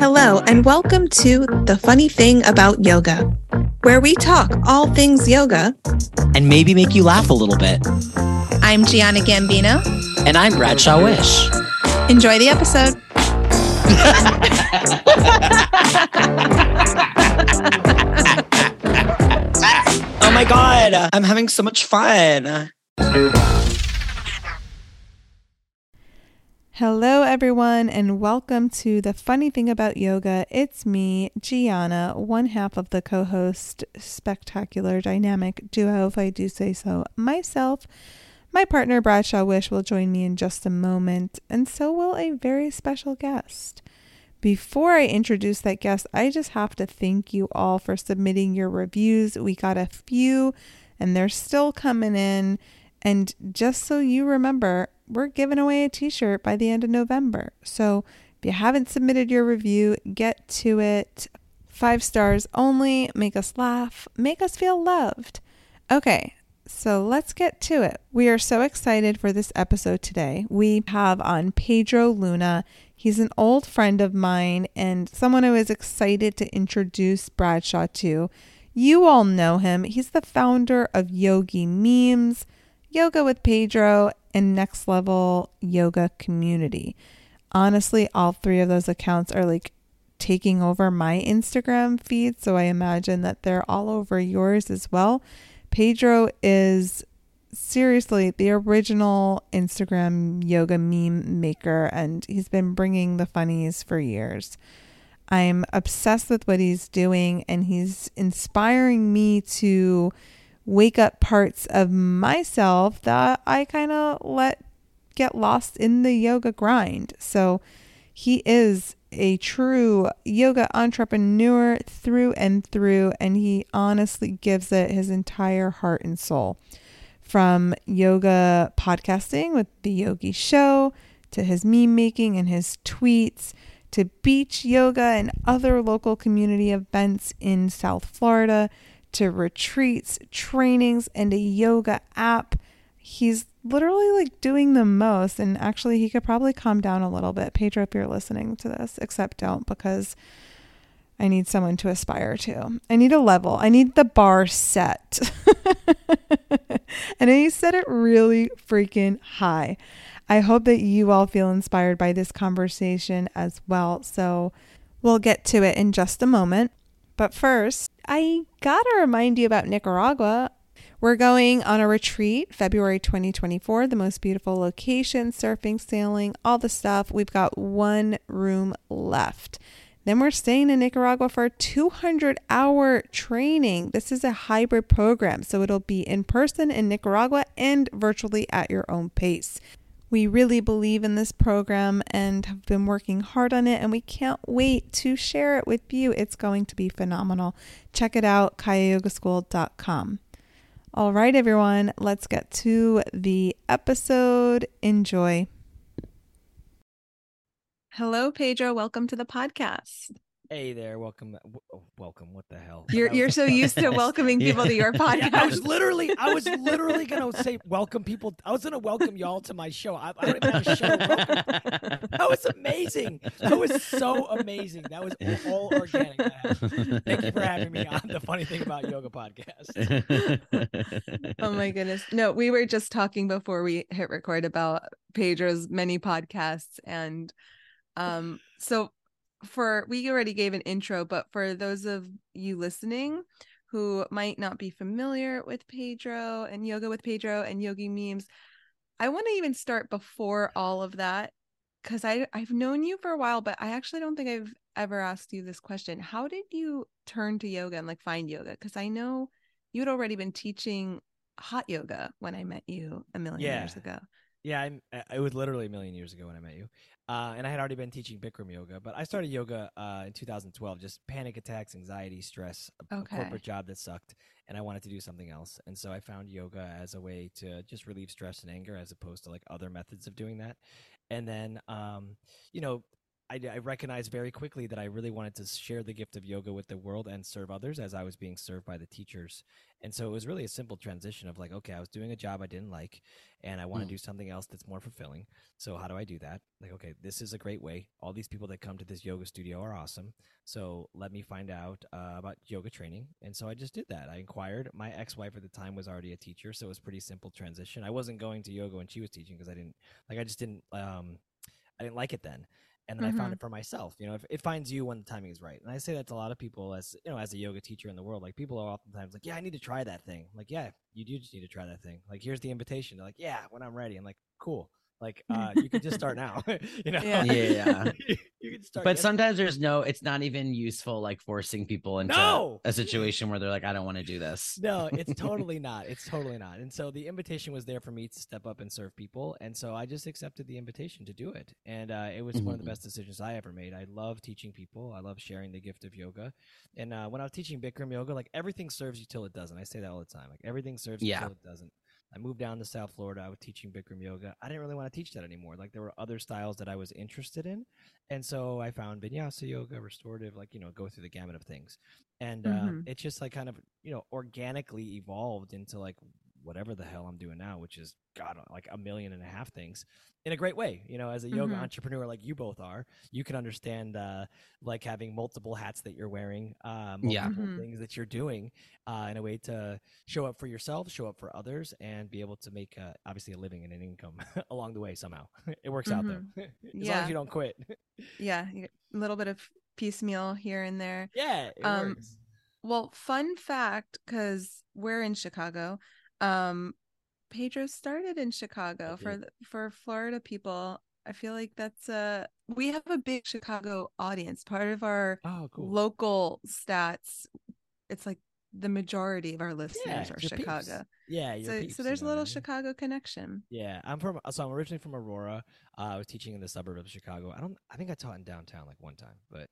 Hello, and welcome to The Funny Thing About Yoga, where we talk all things yoga. and maybe make you laugh a little bit. I'm Gianna Gambino. And I'm Bradshaw Wish. Enjoy the episode. Oh my God, I'm having so much fun. Hello, everyone, and welcome to The Funny Thing About Yoga. It's me, Gianna, one half of the co host spectacular dynamic duo, if I do say so myself. My partner, Bradshaw Wish, will join me in just a moment, and so will a very special guest. Before I introduce that guest, I just have to thank you all for submitting your reviews. We got a few, and they're still coming in. And just so you remember, we're giving away a t shirt by the end of November. So if you haven't submitted your review, get to it. Five stars only. Make us laugh, make us feel loved. Okay, so let's get to it. We are so excited for this episode today. We have on Pedro Luna. He's an old friend of mine and someone I was excited to introduce Bradshaw to. You all know him. He's the founder of Yogi Memes, Yoga with Pedro, and Next Level Yoga Community. Honestly, all three of those accounts are like taking over my Instagram feed, so I imagine that they're all over yours as well. Pedro is seriously the original Instagram yoga meme maker, and he's been bringing the funnies for years. I'm obsessed with what he's doing, and he's inspiring me to wake up parts of myself that I kind of let get lost in the yoga grind. So he is a true yoga entrepreneur through and through, and he honestly gives it his entire heart and soul. From yoga podcasting with the Yogi Show to his meme making and his tweets to beach yoga and other local community events in South Florida to retreats, trainings, and a yoga app. He's literally like doing the most. And actually, he could probably calm down a little bit. Pedro, if you're listening to this, except don't because I need someone to aspire to. I need a level, I need the bar set. and he set it really freaking high. I hope that you all feel inspired by this conversation as well. So we'll get to it in just a moment. But first, I gotta remind you about Nicaragua. We're going on a retreat February 2024, the most beautiful location, surfing, sailing, all the stuff. We've got one room left. Then we're staying in Nicaragua for a 200 hour training. This is a hybrid program, so it'll be in person in Nicaragua and virtually at your own pace. We really believe in this program and have been working hard on it, and we can't wait to share it with you. It's going to be phenomenal. Check it out, kayayogaschool.com. All right, everyone, let's get to the episode. Enjoy. Hello, Pedro. Welcome to the podcast. Hey there, welcome. oh, Welcome. What the hell? You're you're so used to welcoming people to your Yeah, I was literally, I was literally gonna say welcome people. I was gonna welcome y'all to my show. I, I don't even have a show. Welcome. That was amazing. That was so amazing. That was all organic. Thank you for having me on the funny thing about yoga podcast. Oh my goodness. No, we were just talking before we hit record about Pedro's many podcasts and um so for we already gave an intro, but for those of you listening who might not be familiar with Pedro and yoga with Pedro and yogi memes, I want to even start before all of that cuz I I've known you for a while, but I actually don't think I've ever asked you this question. How did you turn to yoga and like find yoga? Cuz I know you'd already been teaching hot yoga when I met you a million years ago. Yeah, I'm, uh, it was literally a million years ago when I met you. Uh, and I had already been teaching Bikram yoga, but I started yoga uh, in 2012. Just panic attacks, anxiety, stress, a, a corporate job that sucked, and I wanted to do something else. And so I found yoga as a way to just relieve stress and anger, as opposed to like other methods of doing that. And then, um, you know, I, I recognized very quickly that I really wanted to share the gift of yoga with the world and serve others as I was being served by the teachers. And so it was really a simple transition of like, okay, I was doing a job I didn't like and I want to Mm. do something else that's more fulfilling. So how do I do that? Like, okay, this is a great way. All these people that come to this yoga studio are awesome. So let me find out uh, about yoga training. And so I just did that. I inquired. My ex-wife at the time was already a teacher, so it was pretty simple transition. I wasn't going to yoga when she was teaching because I didn't like I just didn't um I didn't like it then. And then I found Mhm. it for myself. You know, if it finds you when the timing is right. And I say that to a lot of people as you know, as a yoga teacher in the world. Like people are oftentimes like, Yeah, I need to try that thing. I'm like, yeah, you do just need to try that thing. Like, here's the invitation. They're like, Yeah, when I'm ready. I'm like, cool. Like, uh, you could just start now. you know, Yeah. Yeah. you can start. But yes- sometimes there's no, it's not even useful like forcing people into No! a situation where they're like, I don't want to do this. no, it's totally not. It's totally not. And so the invitation was there for me to step up and serve people, and so I just accepted the invitation to do it. And uh, it was one of the Mhm. best decisions I ever made. I love teaching people. I love sharing the gift of yoga. And uh, when I was teaching Bikram yoga, like everything serves you till it doesn't. I say that all the time. Like everything serves you Yeah. till it doesn't. I moved down to South Florida. I was teaching Bikram yoga. I didn't really want to teach that anymore. Like there were other styles that I was interested in, and so I found Vinyasa yoga, restorative, like you know, go through the gamut of things. And uh, Mhm. it just like kind of you know organically evolved into like whatever the hell I'm doing now, which is God like a million and a half things in a great way. You know, as a yoga Mhm. entrepreneur like you both are, you can understand uh, like having multiple hats that you're wearing, uh, Yeah. multiple Mhm. things that you're doing uh, in a way to show up for yourself, show up for others, and be able to make uh, obviously a living and an income along the way somehow. it works out though, as long Yeah. as you don't quit. Yeah, a little bit of piecemeal here and there. yeah, it Um, works. Well, fun fact, because we're in Chicago. Um, Pedro started in Chicago for for Florida people. I feel like that's a we have a big Chicago audience. Part of our Oh, cool. local stats, it's like the majority of our listeners Yeah, are your peeps. Chicago. yeah, So peeps, so there's a know I little mean? Chicago connection. Yeah, I'm from. So I'm originally from Aurora. Uh, I was teaching in the suburb of Chicago. I don't. I think I taught in downtown like one time, but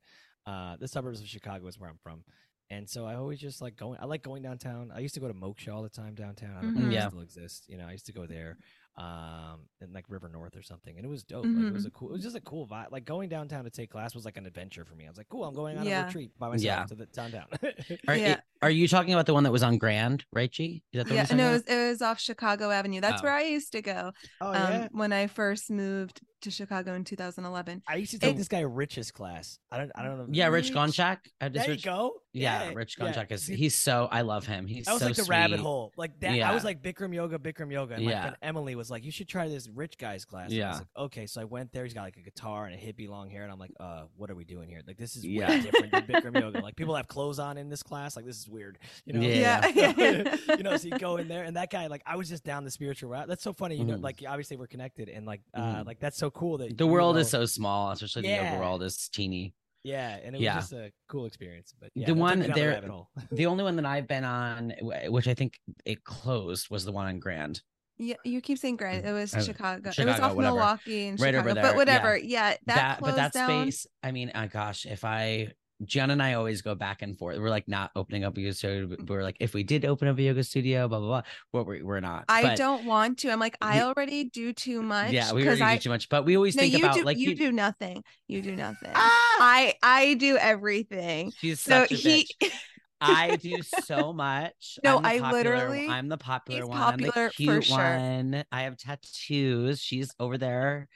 uh, the suburbs of Chicago is where I'm from. And so I always just like going. I like going downtown. I used to go to Moksha all the time downtown. I don't know Mhm. if Yeah. still exists. You know, I used to go there, um, in like River North or something, and it was dope. Like, it was a cool. It was just a cool vibe. Like going downtown to take class was like an adventure for me. I was like, cool. I'm going on Yeah. a retreat by myself Yeah. to the downtown. Are, Yeah. Are you talking about the one that was on Grand, right, G? Is that the Yeah, one? no, it was, it was off Chicago Avenue. That's Oh. where I used to go oh um, yeah. when I first moved to Chicago in 2011. I used to take it- this guy Rich's class. I don't. I don't know. Yeah, Rich Rich- Gonchak. Does There you go. Yeah, Rich yeah. Is he's so I love him. He's That was so like the rabbit hole. Like that. Yeah. I was like Bikram yoga, Bikram yoga, and my Yeah. friend Emily was like, "You should try this rich guy's class." And I was Yeah. like, okay, so I went there. He's got like a guitar and a hippie long hair, and I'm like, "Uh, what are we doing here? Like, this is Yeah. way different than Bikram yoga. Like, people have clothes on in this class. Like, this is weird. You know? Yeah. Yeah. you know, so you go in there, and that guy, like, I was just down the spiritual route. That's so funny. You know, Mhm. like, obviously we're connected, and like, uh, Mhm. like that's so cool that The world know- is so small, especially the Yeah. yoga world is teeny. yeah, and it was Yeah. just a cool experience. But yeah, The one there- rabbit hole. The only one that I've been on, which I think it closed, was the one on Grand. Yeah, you keep saying Grand. It was Uh, Chicago. it was off whatever. Milwaukee and Right Chicago. over there, But yeah. whatever. Yeah, that, That, closed but that down. space. I mean, oh gosh, if I Gianna and I always go back and forth. We're like not opening up a yoga studio. We're like, if we did open up a yoga studio, blah blah blah. Well, we're, we're not. I But, don't want to. I'm like, I We- already do too much. Yeah, we already I, do too much. But we always no, think you about do. like you do nothing. You do nothing. Ah! I I do everything. She's So such a he bitch. I do so much. No, I'm the I popular- literally- I'm the popular one. I'm popular the for cute sure. one. I have tattoos. She's over there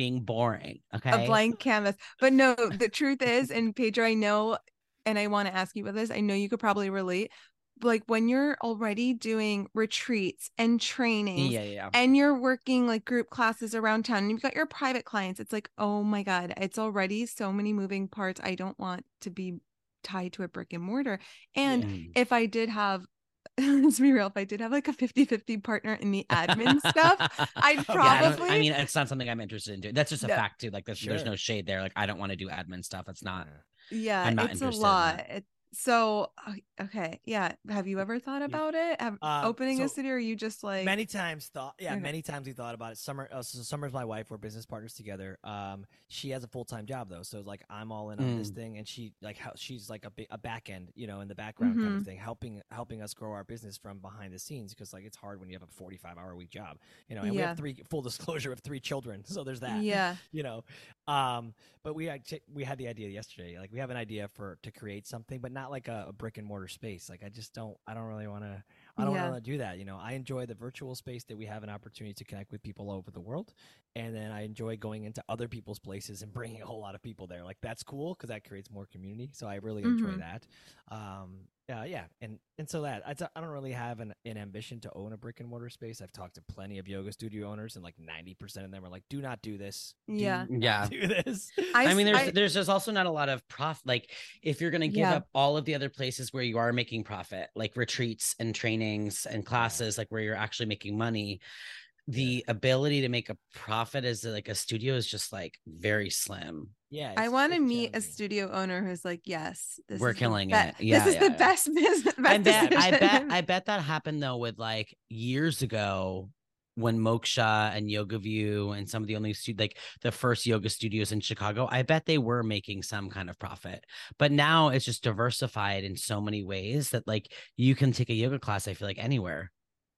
being boring. Okay. a blank canvas. But no, the truth is, and Pedro, I know, and I want to ask you about this. I know you could probably relate. Like when you're already doing retreats and trainings Yeah, yeah, and you're working like group classes around town and you've got your private clients, it's like, oh my God, it's already so many moving parts. I don't want to be tied to a brick and mortar. And Mm. if I did have, let's be real, if I did have like a 50 50 partner in the admin stuff, I'd Okay, Yeah, I, probably. I mean, it's not something I'm interested in doing. That's just a No. fact too. Like, there's, there's no shade there. Like, I don't want to do admin stuff. It's not. yeah, I'm not it's a interested in lot. that. It, So uh, okay, yeah. Have you ever thought about it? Have, Uh, opening a so studio? Or are you just like many times thought yeah Okay. many times we thought about it summer uh, so summer's my wife we're business partners together um she has a full-time job though so like i'm all in on this Mm. thing and she like how she's like a, bi- a back end you know in the background kind Mhm. of thing helping helping us grow our business from behind the scenes because like it's hard when you have a 45 hour week job you know and we have three full disclosure of three children so there's that Yeah. you know um but we actually we had the idea yesterday like we have an idea for to create something but not like a, a brick and mortar space like i just don't i don't really want to i don't Yeah. want to do that you know i enjoy the virtual space that we have an opportunity to connect with people all over the world and then i enjoy going into other people's places and bringing a whole lot of people there like that's cool because that creates more community so i really enjoy Mhm. that um uh, yeah and and so that I, I don't really have an, an ambition to own a brick and mortar space i've talked to plenty of yoga studio owners and like 90% of them are like do not do this Do Yeah. not Yeah. do this I, s- mean, there's I- there's just also not a lot of profit. Like, if you're gonna give Yeah. up all of the other places where you are making profit, like retreats and trainings and classes, like where you're actually making money, the ability to make a profit as like a studio is just like very slim. Yeah, I want to meet a studio owner who's like, yes, this We're is the killing be- it. Yeah, this is yeah, the yeah. best business. Best and that I bet. I bet that happened though with like years ago when Moksha and Yoga View and some of the only stu- like the first yoga studios in Chicago, I bet they were making some kind of profit. But now it's just diversified in so many ways that like you can take a yoga class, I feel like anywhere.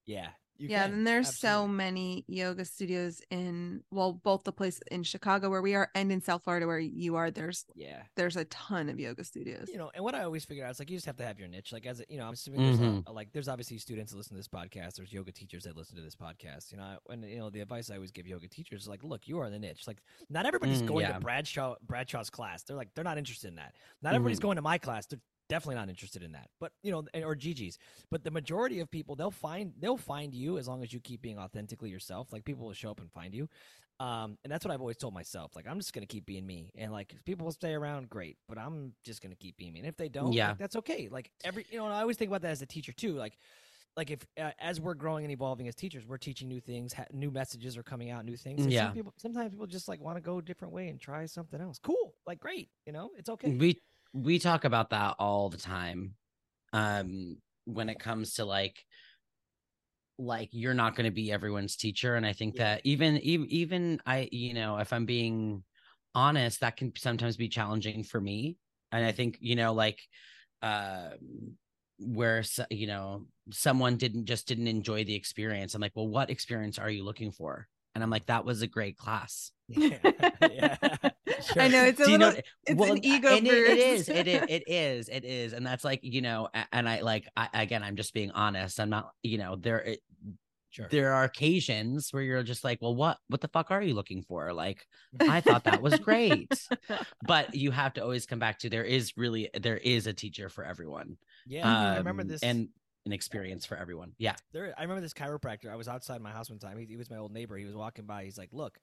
Yeah, you yeah, can, and there's so many yoga studios in well, both the place in Chicago where we are and in South Florida where you are. There's Yeah, there's a ton of yoga studios. you know, and what I always figure out is like you just have to have your niche. Like as a, you know, I'm assuming there's Mm-hmm. a, like there's obviously students that listen to this podcast. There's yoga teachers that listen to this podcast. You know, and you know the advice I always give yoga teachers is like, look, you are the niche. Like not everybody's Mm, going yeah. to Bradshaw Bradshaw's class. They're like they're not interested in that. Not everybody's Mhm. going to my class. They're definitely not interested in that. But you know, or Gigi's. But the majority of people they'll find they'll find you as long as you keep being authentically yourself. Like people will show up and find you. Um, and that's what I've always told myself. Like I'm just gonna keep being me, and like if people will stay around, great. But I'm just gonna keep being me, and if they don't, Yeah. like, that's okay. Like every, you know, I always think about that as a teacher too. Like, like if uh, as we're growing and evolving as teachers, we're teaching new things, ha- new messages are coming out, new things. And Yeah. Some people, sometimes people just like want to go a different way and try something else. Cool, like great. You know, it's okay. We we talk about that all the time. Um when it comes to like like you're not going to be everyone's teacher and I think Yeah. that even even even I you know if I'm being honest that can sometimes be challenging for me and I think you know like uh where you know someone didn't just didn't enjoy the experience i'm like well what experience are you looking for and i'm like that was a great class yeah, yeah. I know it's a do you little know it's well, an ego it, it is it is it is it is and that's like you know and i like I, again i'm just being honest i'm not you know there it, Sure. there are occasions where you're just like well what what the fuck are you looking for like i thought that was great but you have to always come back to there is really there is a teacher for everyone Yeah, I remember Um, this. and an experience for everyone yeah there i remember this chiropractor i was outside my house one time he, he was my old neighbor he was walking by he's like look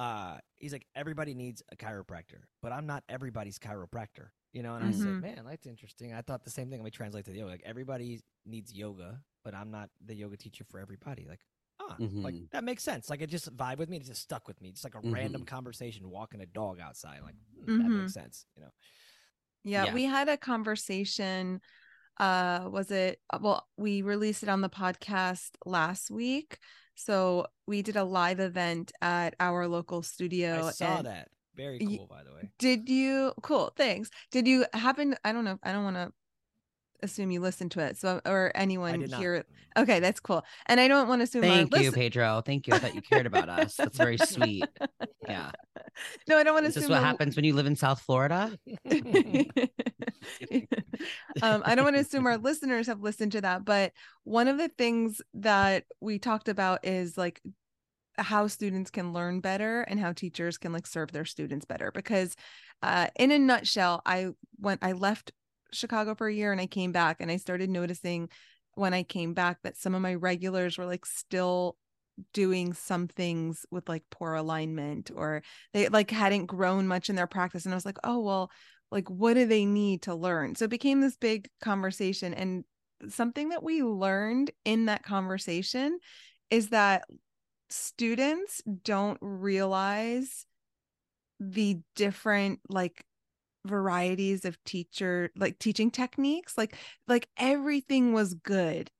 uh he's like everybody needs a chiropractor but i'm not everybody's chiropractor you know and i Mhm. said man that's interesting i thought the same thing let me translate to the yoga like everybody needs yoga but i'm not the yoga teacher for everybody like ah like Mhm. that makes sense like it just vibe with me it just stuck with me just like a random Mhm. conversation walking a dog outside like hmm, that Mhm. makes sense you know Yeah, Yeah. we had a conversation. Uh, was it? uh, Well, we released it on the podcast last week. So we did a live event at our local studio. i saw that very cool by the way Did you? Cool. Thanks. Did you happen? I don't know. I don't want to assume you listened to it. So, or anyone did not here. Okay, that's cool. And I don't want to assume. thank you listen- pedro thank you i thought you cared about us that's very sweet yeah No, I don't want to is this assume. what the- happens when you live in south florida um, I don't want to assume our listeners have listened to that, but one of the things that we talked about is like how students can learn better and how teachers can like serve their students better. Because, uh, in a nutshell, I went, I left Chicago for a year and I came back and I started noticing when I came back that some of my regulars were like still doing some things with like poor alignment or they like hadn't grown much in their practice and I was like, "Oh, well, like what do they need to learn?" So it became this big conversation and something that we learned in that conversation is that students don't realize the different like varieties of teacher like teaching techniques like like everything was good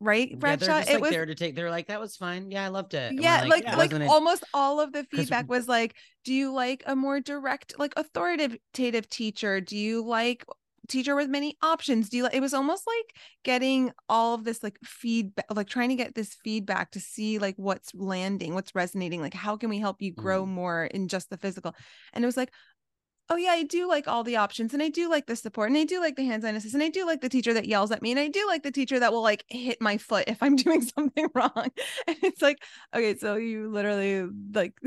right Yeah, bradshaw just it like was there to take. They're like that was fine. Yeah, I loved it. Yeah like it like, almost all of the feedback was like do you like a more direct like authoritative teacher do you like teacher with many options do you like it was almost like getting all of this like feedback like trying to get this feedback to see like what's landing what's resonating like how can we help you grow Mhm. more in just the physical and it was like oh yeah i do like all the options and i do like the support and i do like the hands-on assist and i do like the teacher that yells at me and i do like the teacher that will like hit my foot if i'm doing something wrong and it's like okay so you literally like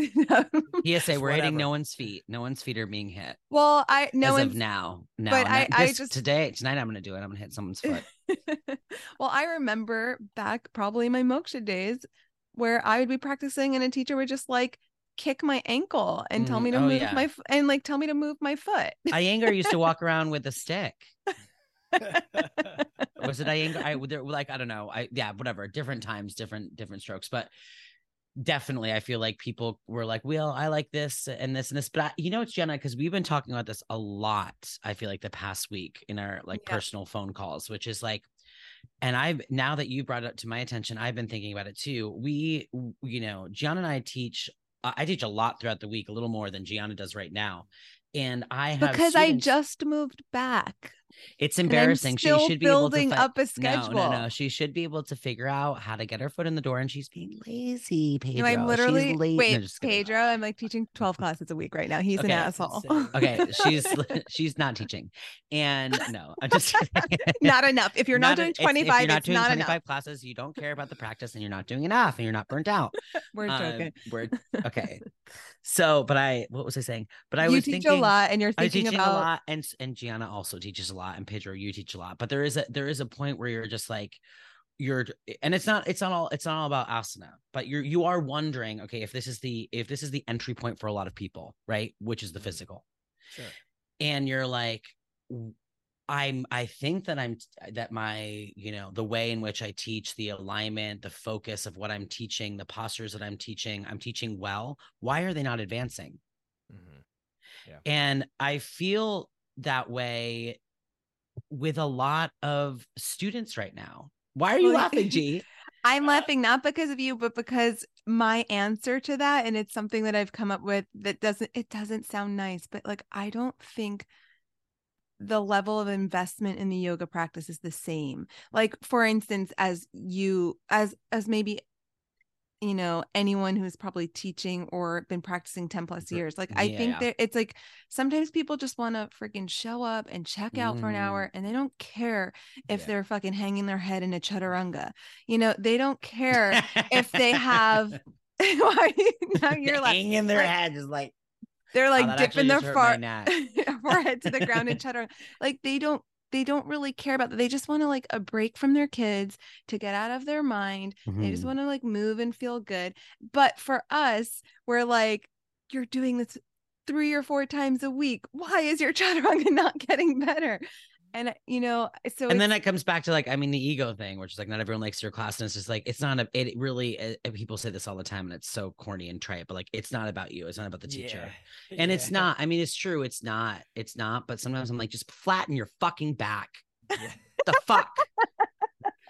PSA, we're hitting no one's feet. No one's feet are being hit. well i no as of now. Now, but I- I just- today tonight I'm gonna do it. I'm gonna hit someone's foot. well i remember back probably my moksha days where i would be practicing and a teacher would just like kick my ankle and tell Mhm. me to Oh, move yeah. my f- and like tell me to move my foot Iyengar used to walk around with a stick. Was it Iyengar? I there like I don't know. I yeah, whatever. Different times, different different strokes, but definitely I feel like people were like, "Well, I like this and this and this." But I, you know, it's Jenna because we've been talking about this a lot. I feel like the past week in our like Yeah. personal phone calls, which is like. And I've now that you brought it to my attention, I've been thinking about it too. We, you know, Gianna and I teach. I teach a lot throughout the week, a little more than Gianna does right now. And I have because i just moved back it's embarrassing. She should be able to building fi- up a No, schedule no, no. She should be able to figure out how to get her foot in the door, and she's being lazy. Pedro. No, I'm She's literally lazy. No, wait, just. Pedro. I'm like teaching 12 classes a week right now. He's an asshole. insane. Okay, she's she's not teaching, and no, I'm just not enough. If you're not, doing 25, you're not doing not 25 enough. classes, you don't care about the practice, and you're not doing enough, and you're not burnt out. We're Um, joking. we're okay. So, but I, what was I saying? But I you was teach thinking a lot, and you're thinking teaching about a lot, and and Gianna also teaches a lot, and Pedro, you teach a lot. But there is a there is a point where you're just like you're, and it's not it's not all it's not all about asana, but you're you are wondering, okay, if this is the if this is the entry point for a lot of people, right? Which is the Mhm. physical, Sure. and you're like. I'm I think that I'm that my you know the way in which I teach the alignment the focus of what I'm teaching the postures that I'm teaching I'm teaching well why are they not advancing Mhm. and I feel that way with a lot of students right now. Why are you laughing, G? I'm laughing not because of you, but because my answer to that, and it's something that I've come up with that doesn't it doesn't sound nice, but like I don't think the level of investment in the yoga practice is the same. Like for instance, as you as as maybe you know anyone who's probably teaching or been practicing 10 plus years like i yeah, think that it's like sometimes people just want to freaking show up and check out for an Mm. hour and they don't care if Yeah. they're fucking hanging their head in a chaturanga you know they don't care if they have Why- now you're like hanging their like- head is like they're "Oh, like that dipping their just hurt my far forehead to the ground and chaturanga like they don't they don't really care about that they just want to like a break from their kids to get out of their mind they just Mhm. want to like move and feel good but for us we're like you're doing this three or four times a week why is your chaturanga not getting better and you know so and then it comes back to like I mean the ego thing, which is like not everyone likes your class, and it's just like it's not a it really uh, people say this all the time, and it's so corny and trite, but like it's not about you, it's not about the teacher. Yeah. And it's not. I mean, it's true. It's not. It's not. But sometimes I'm like, just flatten your fucking back. Yeah. The fuck.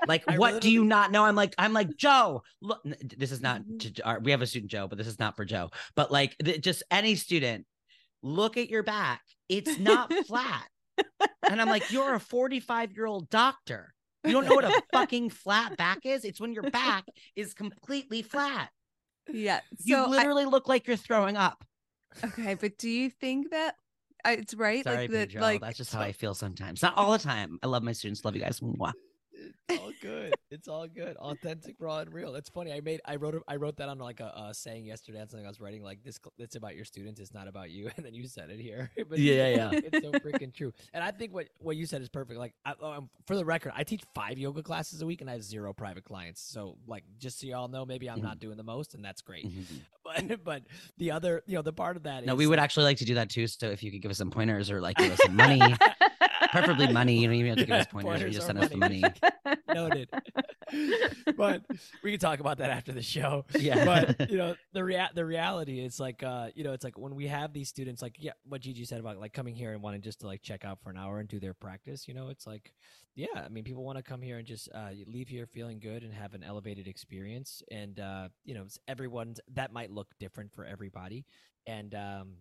Like, I what do you not know? I'm like, I'm like Joe. Look, this is not. Mhm. To, to- our- we have a student Joe, but this is not for Joe. But like, th- just any student, look at your back. It's not flat. And I'm like, you're a 45 year old doctor. You don't know what a fucking flat back is. It's when your back is completely flat. yeah You so I- literally look like you're throwing up. okay but do you think that uh, it's right Sorry, like that Pedro. like That's just how I feel sometimes. Not all the time. I love my students. Love you guys. Mwah. It's all good. It's all good. Authentic, raw, and real. It's funny. I made. I wrote. I wrote that on like a, uh saying yesterday on something I was writing. Like this. It's about your students. It's not about you. And then you said it here. but Yeah, yeah. It's so freaking true. And I think what what you said is perfect. Like, I, um, for the record, I teach five yoga classes a week, and I have zero private clients. So, like, just so y'all know, maybe I'm Mm-hmm. not doing the most, and that's great. But but the other, you know, the part of that No, is, we would actually like to do that too. So if you could give us some pointers or like give us some money, Preferably money. You don't even have to give us pointers. Pointers you just send us the money. Noted. but we can talk about that after the show. Yeah. But you know, the rea- the reality is like uh, you know, it's like when we have these students like yeah, what Gigi said about like coming here and wanting just to like check out for an hour and do their practice, you know, it's like yeah, I mean people want to come here and just uh leave here feeling good and have an elevated experience and uh you know, everyone's that might look different for everybody and um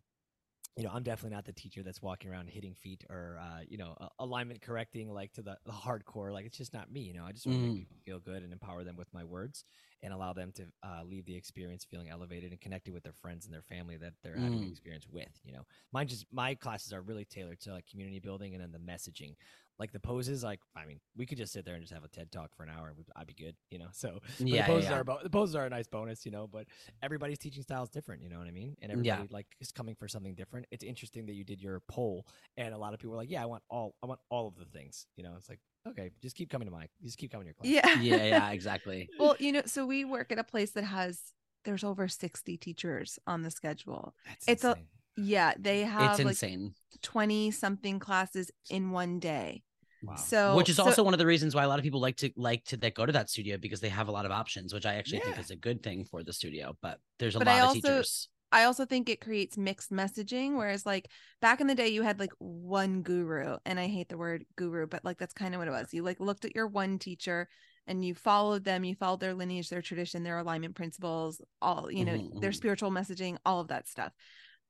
you know, I'm definitely not the teacher that's walking around hitting feet or, uh, you know, alignment correcting like to the, the, hardcore. Like it's just not me. You know, I just want to Mm. make people feel good and empower them with my words and allow them to uh, leave the experience feeling elevated and connected with their friends and their family that they're having the Mm. experience with. You know, mine just my classes are really tailored to like community building and then the messaging. Like the poses, like I mean, we could just sit there and just have a TED talk for an hour and we'd- I'd be good. You know, so Yeah, yeah, the poses yeah. are about the poses are a nice bonus. You know, but everybody's teaching style is different. You know what I mean? And Yeah. everybody like is coming for something different. It's interesting that you did your poll, and a lot of people were like, "Yeah, I want all, I want all of the things." You know, it's like, okay, just keep coming to my, just keep coming to your class. Yeah. yeah, yeah, exactly. Well, you know, so we work at a place that has there's over 60 teachers on the schedule. That's It's a- insane. Yeah, they have It's like insane. 20 something classes in one day. wow. So which is so- also one of the reasons why a lot of people like to like to that go to that studio because they have a lot of options, which I actually think is a good thing for the studio. But there's a But lot I of also- teachers. I also think it creates mixed messaging. Whereas, like back in the day, you had like one guru, and I hate the word guru, but like that's kind of what it was. You like looked at your one teacher and you followed them, you followed their lineage, their tradition, their alignment principles, all you know, Mhm, their spiritual messaging, all of that stuff.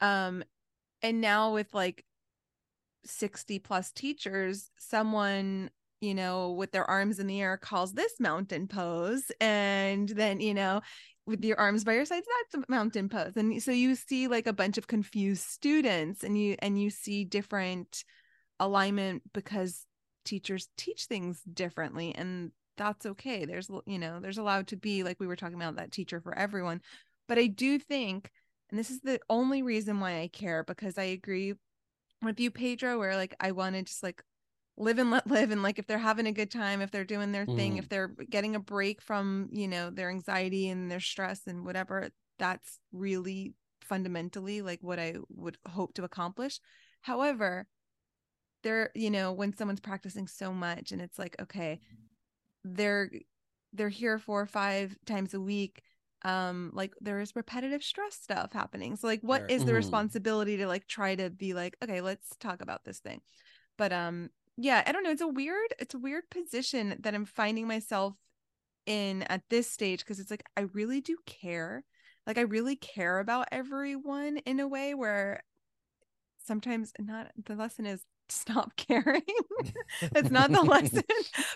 Um, and now with like 60 plus teachers, someone you know, with their arms in the air calls this mountain pose. And then, you know, with your arms by your sides, that's a mountain pose. And so you see like a bunch of confused students and you and you see different alignment because teachers teach things differently and that's okay. There's you know, there's allowed to be like we were talking about that teacher for everyone. But I do think and this is the only reason why I care because I agree with you, Pedro, where like I want to just like live and let live and like if they're having a good time if they're doing their thing if mm. they're getting a break from you know their anxiety and their stress and whatever that's really fundamentally like what i would hope to accomplish. However there you know when someone's practicing so much and it's like okay they're they're here four or five times a week um like there's repetitive stress stuff happening so like what is Sure. the Mhm. responsibility to like try to be like okay let's talk about this thing but um yeah i don't know it's a weird it's a weird position that i'm finding myself in at this stage because it's like i really do care like i really care about everyone in a way where sometimes not the lesson is stop caring. That's not the lesson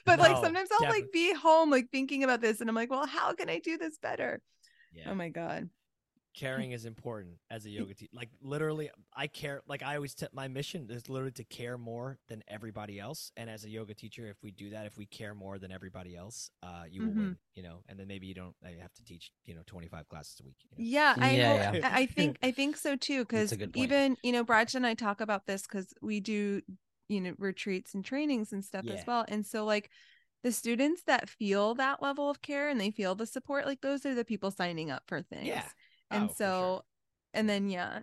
but like sometimes i'll like be home like thinking about this and i'm like well how can i do this better? Oh yeah. oh my god caring is important as a yoga teacher. Like literally, I care. Like I always, t- my mission is literally to care more than everybody else. And as a yoga teacher, if we do that, if we care more than everybody else, uh, you will Mhm. win. You know, and then maybe you don't uh, you have to teach you know twenty five classes a week. You know? Yeah, I Yeah, hope- yeah. I I think I think so too because a good point. even you know Brad and I talk about this because we do you know retreats and trainings and stuff Yeah. as well, and so like the students that feel that level of care and they feel the support, like those are the people signing up for things. Yeah. And Oh, so sure. and then yeah,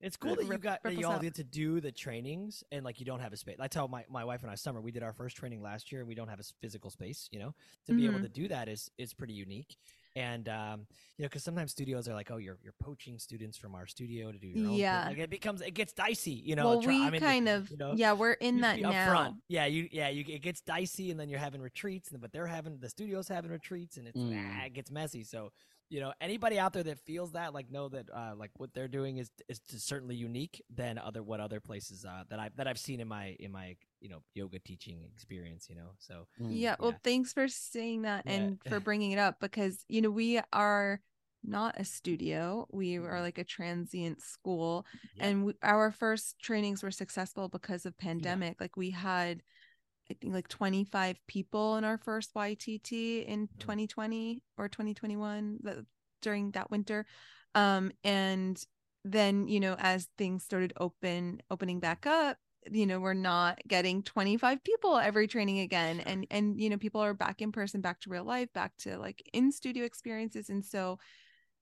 It's cool that you got that y'all get to do the trainings and like you don't have a space. I tell my, my wife and I summer we did our first training last year and we don't have a physical space. You know, to be able Mhm. to do that is is pretty unique. And um, you know, because sometimes studios are like, oh, you're you're poaching students from our studio to do your own. Yeah. thing. like it becomes it gets dicey. You know, well try- we I mean, kind of you know, yeah we're in that now. upfront. Yeah, you yeah you it gets dicey, and then you're having retreats, and but they're having the studios having retreats, and it's Mm. ah, it gets messy. So you know anybody out there that feels that like know that uh, like what they're doing is is just certainly unique than other what other places uh, that I that I've seen in my in my you know yoga teaching experience. You know, so Mm. Yeah, well, thanks for saying that Yeah. and for bringing it up because you know we are not a studio. We are Mhm. like a transient school, Yeah. and we, our first trainings were successful because of pandemic. Like we had, I think, like twenty five people in our first YTT in Mhm. 2020 or 2021 the, during that winter, um, and then you know as things started open opening back up you know we're not getting 25 people every training again. And and you know people are back in person back to real life back to like in studio experiences. And so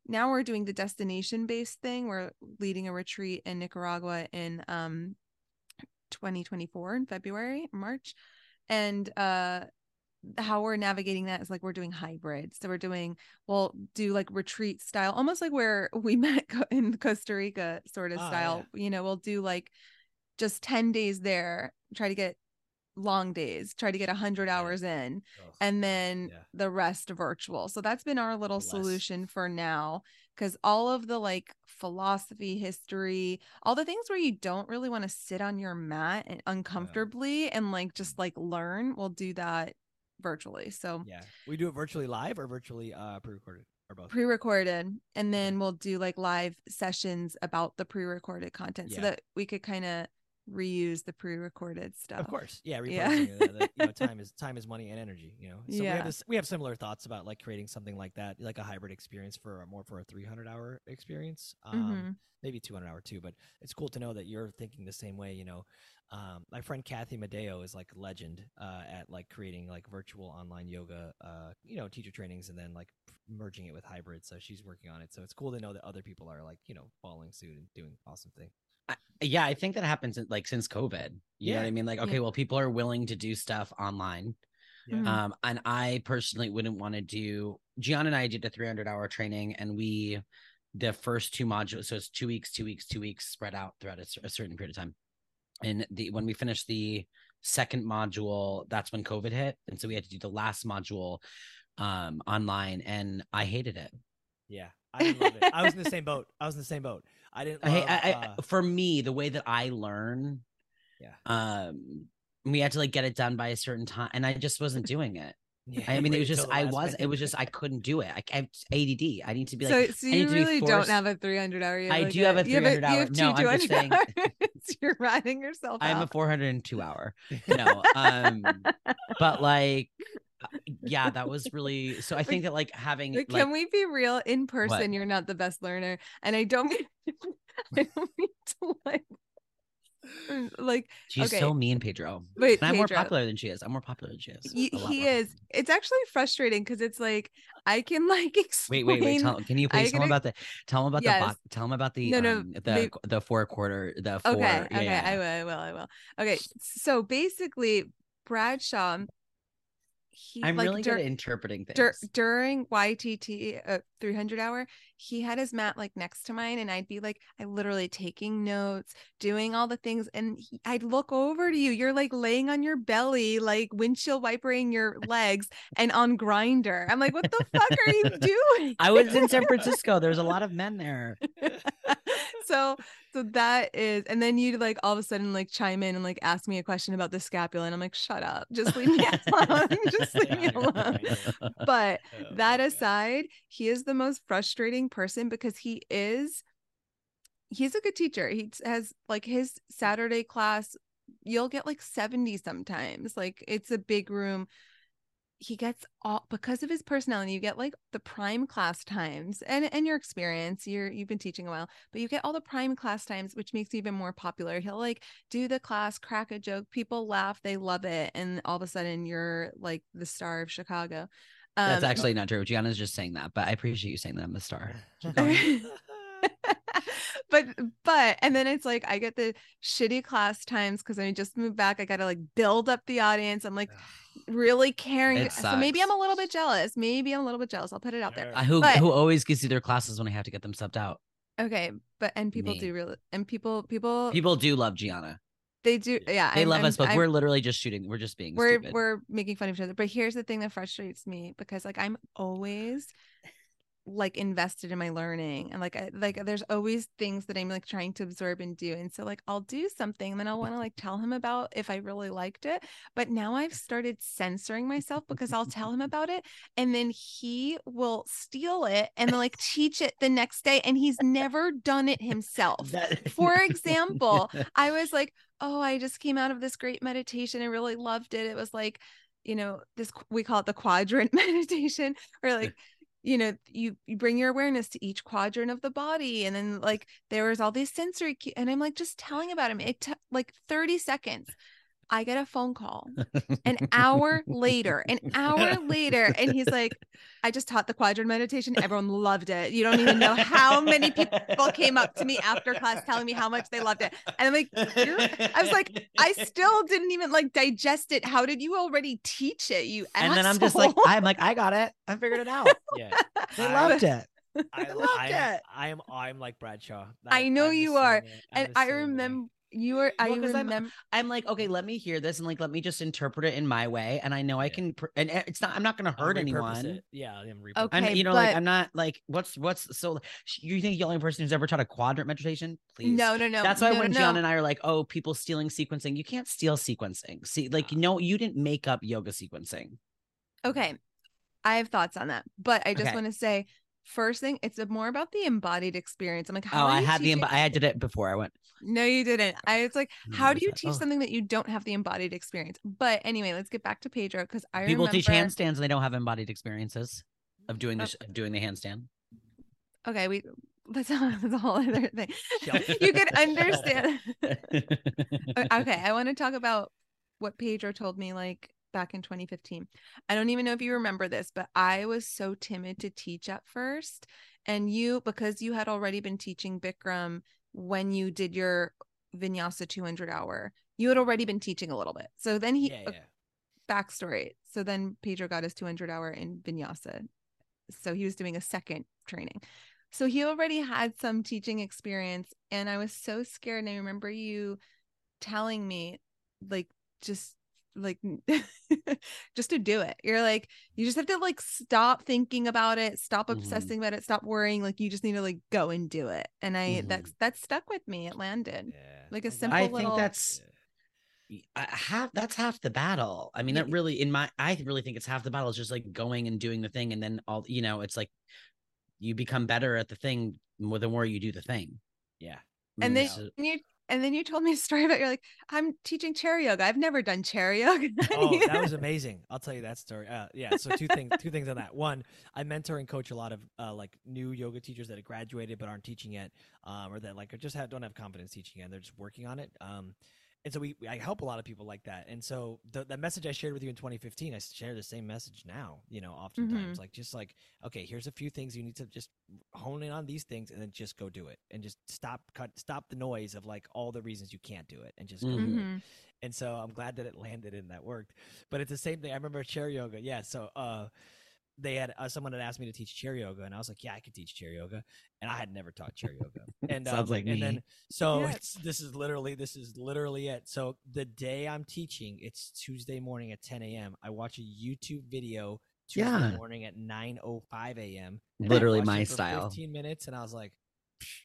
now we're doing the destination based thing. We're leading a retreat in nicaragua in um 2024 in February, March. And uh how we're navigating that is like we're doing hybrid. So we're doing we'll do like retreat style, almost like where we met in Costa Rica sort of Ah, style. You know, we'll do like just 10 days there, try to get long days, try to get 100 Yeah. hours in Ugh. and then Yeah. the rest virtual. So that's been our little Less. solution for now because all of the like philosophy, history, all the things where you don't really want to sit on your mat and uncomfortably and like just like learn, we'll do that virtually. So Yeah. We do it virtually live or virtually uh pre-recorded or both. pre-recorded and then we'll do like live sessions about the pre-recorded content so that we could kind of reuse the pre-recorded stuff. Of course, yeah. Repurposing Yeah. you know, time is time is money and energy. You know, so we Yeah. have this. We have similar thoughts about like creating something like that, like a hybrid experience for a, more for a 300 hour experience. Um, Mhm. maybe 200 hour too, but it's cool to know that you're thinking the same way. You know, um, my friend Kathy Medeo is like a legend uh, at like creating like virtual online yoga, uh, you know, teacher trainings, and then like merging it with hybrid. So she's working on it. So it's cool to know that other people are like you know following suit and doing awesome things. I- yeah, I think that happens in, like since COVID. You know what I mean? Like, Yeah. okay, well, people are willing to do stuff online. Yeah. Mhm. Um, and I personally wouldn't want to do Gian and I did a 300 hour training and we the first two modules, so it's two weeks, two weeks, two weeks spread out throughout a, a certain period of time. And the when we finished the second module, that's when COVID hit. And so we had to do the last module um online and I hated it. Yeah, I didn't love it. I was in the same boat. I was in the same boat. I didn't. I, Love, I, I uh, for me, the way that I learn, Yeah. um, we had to like get it done by a certain time, and I just wasn't doing it. yeah, I mean, it was just I last was it was just I couldn't do it. I, I have ADD. I need to be so, like so I need you really don't have a 300 hour. I like do have a you 300 you hour- have no, I'm just saying- You're ratting yourself I'm a 402 hour. No, um, but like, yeah, that was really. So I think that like having Like, Can we be real? In person, What? you're not the best learner, and I don't mean, I don't mean to like, mm, like she's okay. so mean, Pedro. wait, And I'm more popular than she is. I'm more popular than she is. He, he is. It's actually frustrating because it's like I can like Wait, explain. wait, wait. Tell, can you I please tell him can- about the tell him about Yes. the box tell him about the No, no, um, the may- the four quarter the four Okay, yeah, okay, yeah, I will, I will, I will. Okay, so basically, Bradshaw, he I'm like really dur- good at interpreting things. dur- during YTT uh, 300 hour, he had his mat like next to mine, and I'd be like, I literally taking notes, doing all the things, and he, I'd look over to you. You're like laying on your belly, like windshield wipering your legs, and on Grindr. I'm like, what the fuck are you doing? I was in San Francisco. There's a lot of men there. so so that is and then you like all of a sudden like chime in and like ask me a question about the scapula and i'm like shut up. Just leave me alone. Just leave me alone. But Oh that aside he is the most frustrating person because he is he's a good teacher. He has like his saturday class you'll get like 70 sometimes. Like it's a big room he gets all because of his personality you get like the prime class times and and your experience you're you've been teaching a while but you get all the prime class times which makes you even more popular he'll like do the class crack a joke people laugh they love it and all of a sudden you're like the star of chicago That's Um, actually not true. Gianna's just saying that, but I appreciate you saying that I'm the star. But but and then it's like I get the shitty class times because I just moved back. I gotta like build up the audience. I'm like really caring. So maybe I'm a little bit jealous. Maybe I'm a little bit jealous. I'll put it out there. Sure. Uh, who But- who always gives you their classes when I have to get them subbed out? Okay, but and people Me. do really and people people People do love Gianna. they do yeah. They I'm- love I'm- us, but I'm- we're literally just shooting. We're just being we're stupid. we're making fun of each other. But here's the thing that frustrates me because like I'm always like invested in my learning and like I, like there's always things that I'm like trying to absorb and do and so like I'll do something and then I'll want to like tell him about if I really liked it but now I've started censoring myself because I'll tell him about it and then he will steal it and like teach it the next day and he's never done it himself That- For example, I was like, oh, I just came out of this great meditation. I really loved it. It was like, you know, this we call it the quadrant meditation, or like, you know, you you bring your awareness to each quadrant of the body, and then like there was all these sensory, cue- and I'm like just telling about him. It took like 30 seconds. I get a phone call an hour later, an hour later, and he's like, I just taught the quadrant meditation. Everyone loved it. You don't even know how many people came up to me after class telling me how much they loved it. And I'm like, You're... I was like, I still didn't even like digest it. How did you already teach it? You asshole? and then I'm just like, I'm like, I got it. I figured it out. Yeah. They loved it. I, I loved I, it. I am I'm like Bradshaw. I know I'm you are. same way. I'm and I remember you were. I Well, 'cause I'm- remember. I'm like, okay, let me hear this and like let me just interpret it in my way. And I know I Yeah. can pr- and eh, it's not I'm not gonna hurt anyone. it. Yeah, I'm repurpose I'm Okay, you know, like I'm not like what's what's so you think the only person who's ever taught a quadrant meditation? Please. No, no, no. That's why no, when no, John no. and I are like, oh, people stealing sequencing, you can't steal sequencing. See, like, no, you didn't make up yoga sequencing. Okay. I have thoughts on that, but I just Okay. want to say first thing, it's more about the embodied experience. I'm like, how oh, I had the I did it before I went. No, you didn't. I was like, "Hmm, how do you teach Oh. something that you don't have the embodied experience? But anyway, let's get back to Pedro because I People remember. teach handstands and they don't have embodied experiences of doing Oh. this, of doing the handstand. Okay, we that's a, that's a whole other thing. You could understand. Okay, I want to talk about what Pedro told me like back in 2015. I don't even know if you remember this, but I was so timid to teach at first. And you, because you had already been teaching Bikram when you did your Vinyasa 200 hour, you had already been teaching a little bit. So then he, yeah, uh, yeah. backstory. So then Pedro got his 200 hour in Vinyasa. So he was doing a second training. So he already had some teaching experience. And I was so scared. And I remember you telling me, like, just like, just to do it. You're like, you just have to like stop thinking about it, stop Mhm. obsessing about it, stop worrying. Like, you just need to like go and do it. And I, Mhm. that's, that stuck with me. It landed. Yeah. like a I'm glad- simple I little- think that's Yeah. I- half that's half the battle. I mean, that really in my I really think it's half the battle is just like going and doing the thing and then all you know, it's like you become better at the thing more the more you do the thing. Yeah. And mean, then it's, you and then you told me a story about you're like i'm teaching chair yoga i've never done chair yoga oh, that was amazing. I'll tell you that story. Uh, yeah. So two things, two things on that. One, I mentor and coach a lot of uh, like new yoga teachers that have graduated but aren't teaching yet, um, or that like just have, don't have confidence teaching yet. They're just working on it. Um, and so we, I help a lot of people like that. And so the, the message I shared with you in 2015, I share the same message now. You know, oftentimes like just like okay, here's a few things you need to just hone in on these things and then just go do it and just stop cut stop the noise of like all the reasons you can't do it and just go do it. And so I'm glad that it landed and that worked. But it's the same thing. I remember chair yoga. Yeah. So uh, they had uh, someone had asked me to teach chair yoga, and I was like, "Yeah, I could teach chair yoga," and I had never taught chair yoga. And Sounds um, like and me. then so Yeah. it's this is literally this is literally it. So the day I'm teaching, it's Tuesday morning at 10 a.m. I watch a YouTube video Tuesday Yeah. morning at 9:05 a.m. Literally my it for style. 15 minutes, and I was like, "Psh,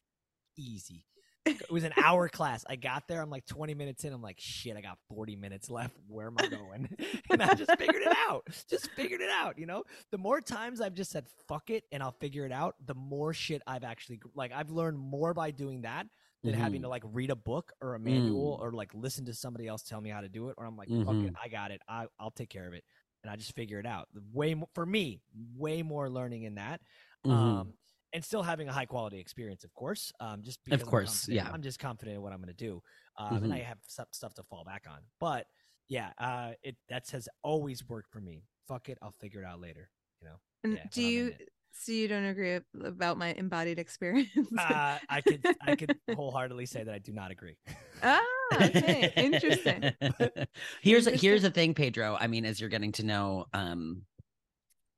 easy. It was an hour class. I got there. I'm like 20 minutes in. I'm like, shit, I got 40 minutes left. Where am I going? and I just figured it out. Just figured it out. You know, the more times I've just said, fuck it, and I'll figure it out, the more shit I've actually, like, I've learned more by doing that than having Mhm. to, like, read a book or a manual Mm. or, like, listen to somebody else tell me how to do it. Or I'm like, fuck it, Mhm. I got it. I, I'll take care of it. And I just figure it out. Way more, for me, way more learning in that. Mhm. Um, and still having a high quality experience, of course. Um, just because I'm course, yeah. I'm just confident in what I'm going to do, um, and Mhm. I have some stuff to fall back on. But yeah, uh, it that has always worked for me. Fuck it, I'll figure it out later. You know, and Yeah, do when I'm in you it. so you don't agree about my embodied experience uh, I could I could wholeheartedly say that I do not agree. ah okay interesting here's here's the thing, Pedro. I mean, as you're getting to know um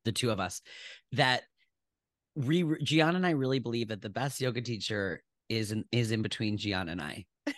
the two of us, that we Gian and I really believe that the best yoga teacher is in is in between Gian and I.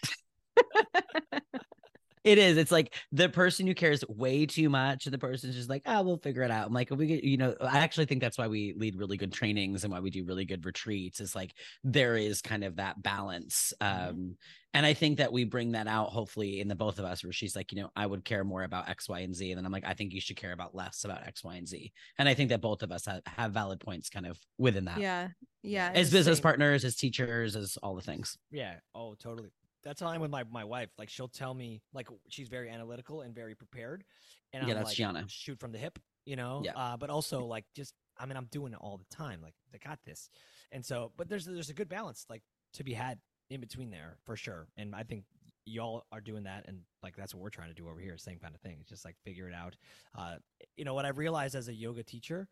It is. It's like the person who cares way too much, and the person's just like, "Oh, we'll figure it out." I'm like, we get, you know, I actually think that's why we lead really good trainings and why we do really good retreats. Is like there is kind of that balance, Mhm. um, and I think that we bring that out hopefully in the both of us, where she's like, you know, I would care more about X, Y, and Z, and then I'm like, I think you should care about less about X, Y, and Z, and I think that both of us have, have valid points kind of within that, yeah yeah as business partners, as teachers, as all the things. Yeah. Oh, totally. That's how I'm with my, my wife. Like she'll tell me like she's very analytical and very prepared. And Yeah, I'm that's like, Giana. shoot from the hip, you know? Yeah. Uh, but also like just I mean I'm doing it all the time. Like I got this. And so but there's there's a good balance like to be had in between there for sure. And I think y'all are doing that and like that's what we're trying to do over here same kind of thing it's just like figure it out uh you know what i've realized as a yoga teacher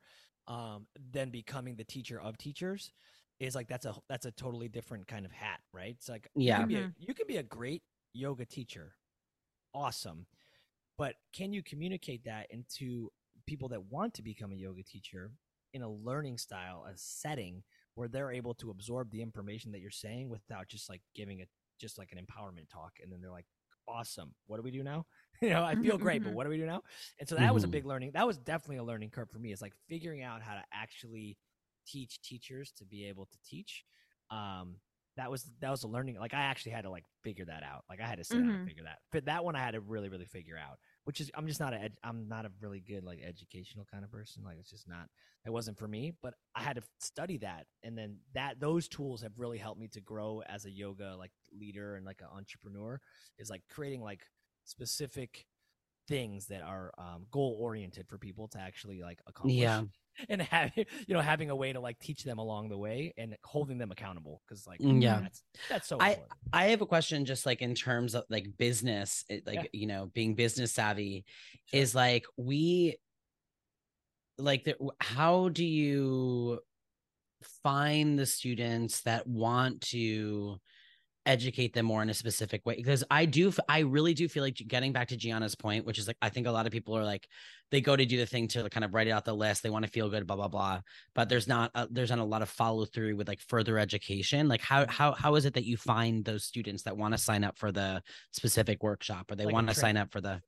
um then becoming the teacher of teachers is like that's a that's a totally different kind of hat right? It's like you Yeah. can be a, Mhm. you can be a great yoga teacher. Awesome. But can you communicate that into people that want to become a yoga teacher in a learning style a setting where they're able to absorb the information that you're saying without just like giving it just like an empowerment talk? And then they're like awesome. What do we do now? You know i feel Mhm, great but mhm. what do we do now? And so that was a big learning that was definitely a learning curve for me it's like figuring out how to actually teach teachers to be able to teach um that was that was a learning like i actually had to like figure that out like i had to sit down and Mhm. figure that but that one i had to really really figure out which is i'm just not a ed- i'm not a really good like educational kind of person like it's just not it wasn't for me but i had to study that and then that those tools have really helped me to grow as a yoga like leader and like an entrepreneur is like creating like specific things that are um, goal oriented for people to actually like accomplish Yeah. and having you know having a way to like teach them along the way and holding them accountable because like Mm, yeah. that's that's so I- important I have a question just like in terms of like business, it- like, Yeah. you know, being business savvy Sure. is like we like the, how do you find the students that want to educate them more in a specific way because i do i really do feel like getting back to giana's point which is like i think a lot of people are like they go to do the thing to kind of write it out the list they want to feel good blah blah blah but there's not a, there's not a lot of follow through with like further education. Like how how how is it that you find those students that want to sign up for the specific workshop or they Like want to sign up for the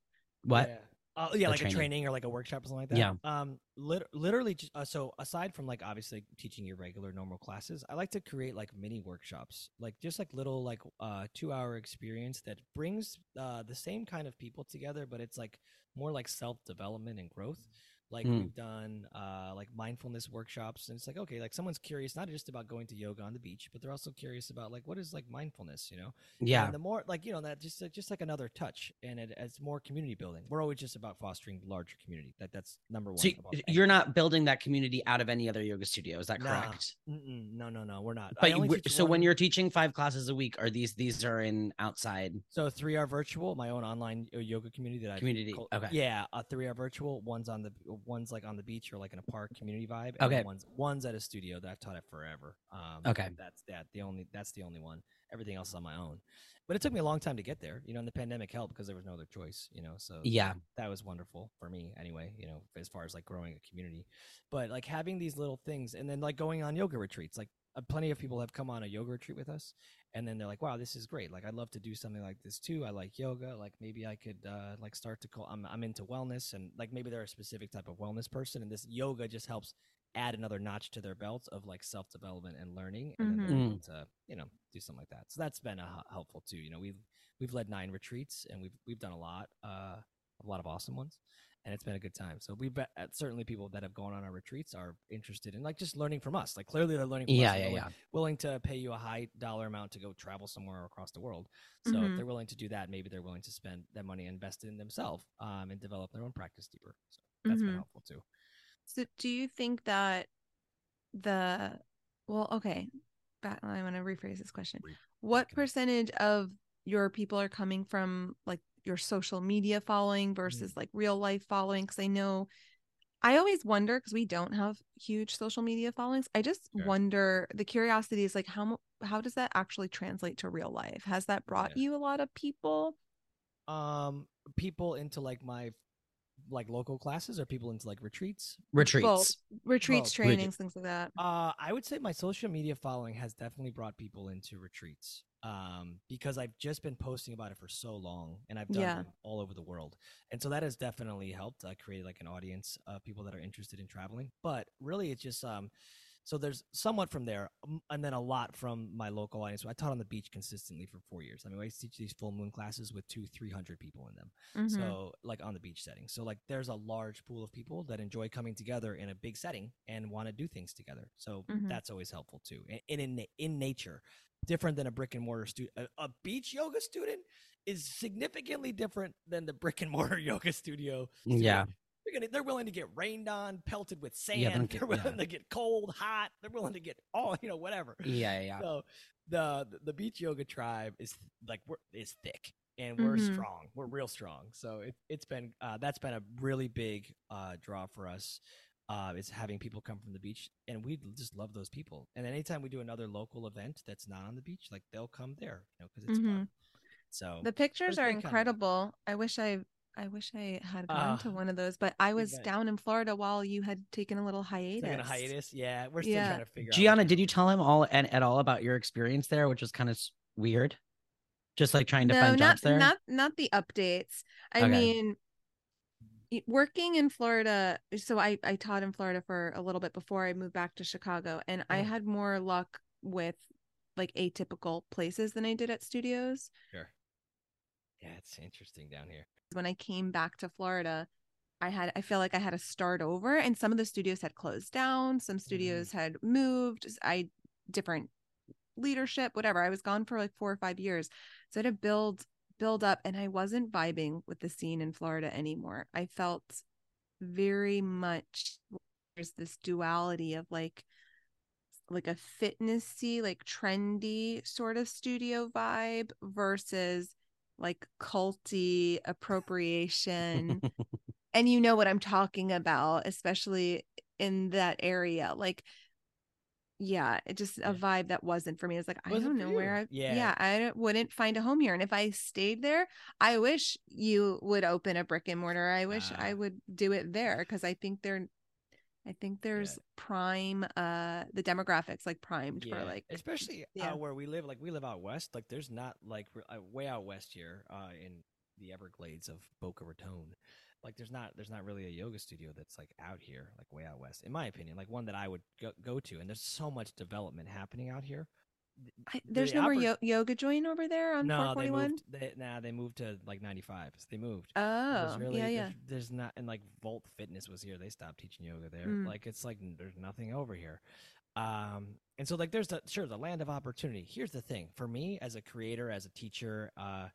what? Yeah. Uh, yeah, like training. a training or like a workshop or something like that. Yeah. Um, lit- literally, uh, so aside from like obviously teaching your regular normal classes, I like to create like mini workshops, like just like little like uh two hour experience that brings uh the same kind of people together, but it's like more like self development and growth. Like Mm. we've done uh like mindfulness workshops, and it's like okay, like someone's curious not just about going to yoga on the beach, but they're also curious about like what is like mindfulness, you know? yeah And the more like you know that just just like another touch, and it, it's more community building. We're always just about fostering larger community. That that's number one. so about you're not building that community out of any other yoga studio is that correct Mm-mm, no, no, no. We're not. But you- only w- teach so when you're teaching five classes a week are these these are in outside so three are virtual, my own online uh, yoga community that I Community, okay. Yeah, uh, three are virtual. One's on the one's like on the beach or like in a park community vibe. And Okay. One's one's at a studio that I've taught at forever. Um, Okay. That's that the only that's the only one. Everything else is on my own. But it took me a long time to get there. You know, and the pandemic helped because there was no other choice. You know, so yeah that was wonderful for me anyway you know as far as like growing a community but like having these little things and then like going on yoga retreats like uh, plenty of people have come on a yoga retreat with us and then they're like wow this is great. Like i'd love to do something like this too. I like yoga. Like maybe i could uh like start to call i'm, I'm into wellness and like maybe they're a specific type of wellness person and this yoga just helps add another notch to their belt of like self-development and learning and then Mhm. able to you know do something like that. So that's been helpful too you know we've we've led nine retreats and we've we've done a lot uh a lot of awesome ones and it's been a good time. So we've bet uh, certainly people that have gone on our retreats are interested in like just learning from us. Like clearly they're learning from yeah us yeah They're yeah. willing to pay you a high dollar amount to go travel somewhere across the world. So Mhm. if they're willing to do that maybe they're willing to spend that money and invest in themselves um, and develop their own practice deeper. So that's been Mhm. helpful too. So do you think that the well, okay, back I want to rephrase this question. What percentage of your people are coming from like your social media following versus like real life following? Because I know I always wonder because we don't have huge social media followings. I just Sure. wonder the curiosity is like how how does that actually translate to real life? Has that brought Yeah. you a lot of people? um people into like my like local classes or people into like retreats retreats Both. Retreats, Both. trainings, things like that. Uh, I would say my social media following has definitely brought people into retreats. Um, because I've just been posting about it for so long, and I've done Yeah. all over the world, and so that has definitely helped. I created like an audience of people that are interested in traveling. But really, it's just um, so there's somewhat from there, um, and then a lot from my local audience. I taught on the beach consistently for four years. I mean, I used to teach these full moon classes with two, three hundred people in them. Mhm. So like on the beach setting. So like there's a large pool of people that enjoy coming together in a big setting and want to do things together. So Mhm. that's always helpful too. And in, in in nature, different than a brick and mortar student. A, a beach yoga student is significantly different than the brick and mortar yoga studio. student. Yeah. They're, gonna, they're willing to get rained on, pelted with sand. Yeah, they're they're get- willing yeah. to get cold, hot. They're willing to get all, you know, whatever. yeah yeah So the the beach yoga tribe is like we're is thick and we're Mhm. strong. We're real strong. So it, it's been uh, that's been a really big uh, draw for us. Uh, is having people come from the beach, and we just love those people. And anytime we do another local event that's not on the beach, like they'll come there, you know, because it's fun. So The pictures are been kinda- incredible. I wish I I wish I had gone Ah, to one of those, but I was bet. down in Florida while you had taken a little hiatus. taking a hiatus. Yeah, we're still Yeah. trying to figure out. Giana, what's did you tell him all and at all about your experience there, which was kind of weird? Just like trying to no, find not jobs there. not not the updates. I Okay. mean, y- working in Florida. So I I taught in Florida for a little bit before I moved back to Chicago, and I Oh. had more luck with like atypical places than I did at studios. Sure. Yeah, it's interesting down here. When I came back to Florida, I had I feel like I had to start over, and some of the studios had closed down. Some mm. studios had moved. I different leadership, whatever. I was gone for like four or five years. So I had to build build up and I wasn't vibing with the scene in Florida anymore. I felt very much there's this duality of like like a fitnessy, like trendy sort of studio vibe versus like culty appropriation. and you know what I'm talking about, especially in that area. Like yeah, it just a Yeah. vibe that wasn't for me. It's like I don't know where I Yeah. yeah, I wouldn't find a home here. And if I stayed there, I wish you would open a brick and mortar. I wish I Ah. would do it there because I think they're I think there's prime uh the demographics like primed for like especially yeah. uh, where we live. Like we live out west. Like there's not like uh, way out west here uh, in the Everglades of Boca Raton. Like there's not there's not really a yoga studio that's like out here, like way out west, in my opinion. Like one that I would go, go to. And there's so much development happening out here. I, there's the no more yo- yoga joint over there on no, they 441. moved. They, nah, they moved to like 95. They moved. Oh, There's really, yeah, yeah. There's, there's not, and like Volt Fitness was here. They stopped teaching yoga there. Mm. Like it's like there's nothing over here. Um, and so like there's the sure the land of opportunity. Here's the thing for me as a creator, as a teacher, uh,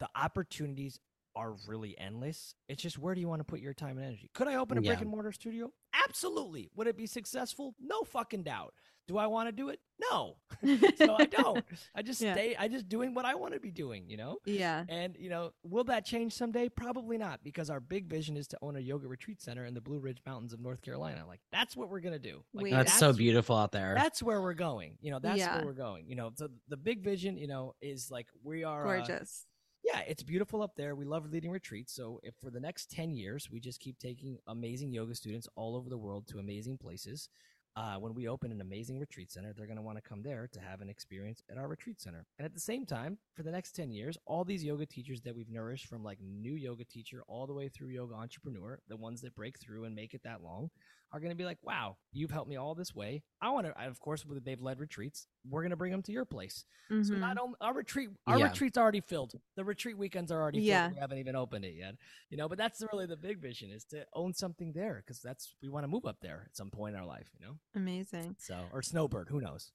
the opportunities are really endless. It's just where do you want to put your time and energy? Could I open a brick and mortar studio? Absolutely. Would it be successful? No fucking doubt. Do I want to do it? No. so I don't. I just Yeah. stay. I just doing what I want to be doing. You know. yeah. And you know, will that change someday? Probably not, because our big vision is to own a yoga retreat center in the Blue Ridge Mountains of North Carolina. Like that's what we're gonna do. Like, Wait, That's so beautiful out there. That's where we're going. You know, that's Yeah. where we're going. You know, so the big vision, you know, is like we are uh, Gorgeous. Yeah, it's beautiful up there. We love leading retreats. So if for the next 10 years, we just keep taking amazing yoga students all over the world to amazing places. Uh, when we open an amazing retreat center, they're going to want to come there to have an experience at our retreat center. And at the same time, for the next 10 years, all these yoga teachers that we've nourished from like new yoga teacher all the way through yoga entrepreneur, the ones that break through and make it that long, are going to be like, wow, you've helped me all this way. I want to, of course, with they've led retreats, we're going to bring them to your place. So Mhm. not only our retreat, our Yeah. retreat's already filled. The retreat weekends are already filled. Yeah. We haven't even opened it yet. You know, but that's really the big vision is to own something there because that's we want to move up there at some point in our life. You know, Amazing. so or Snowbird, who knows?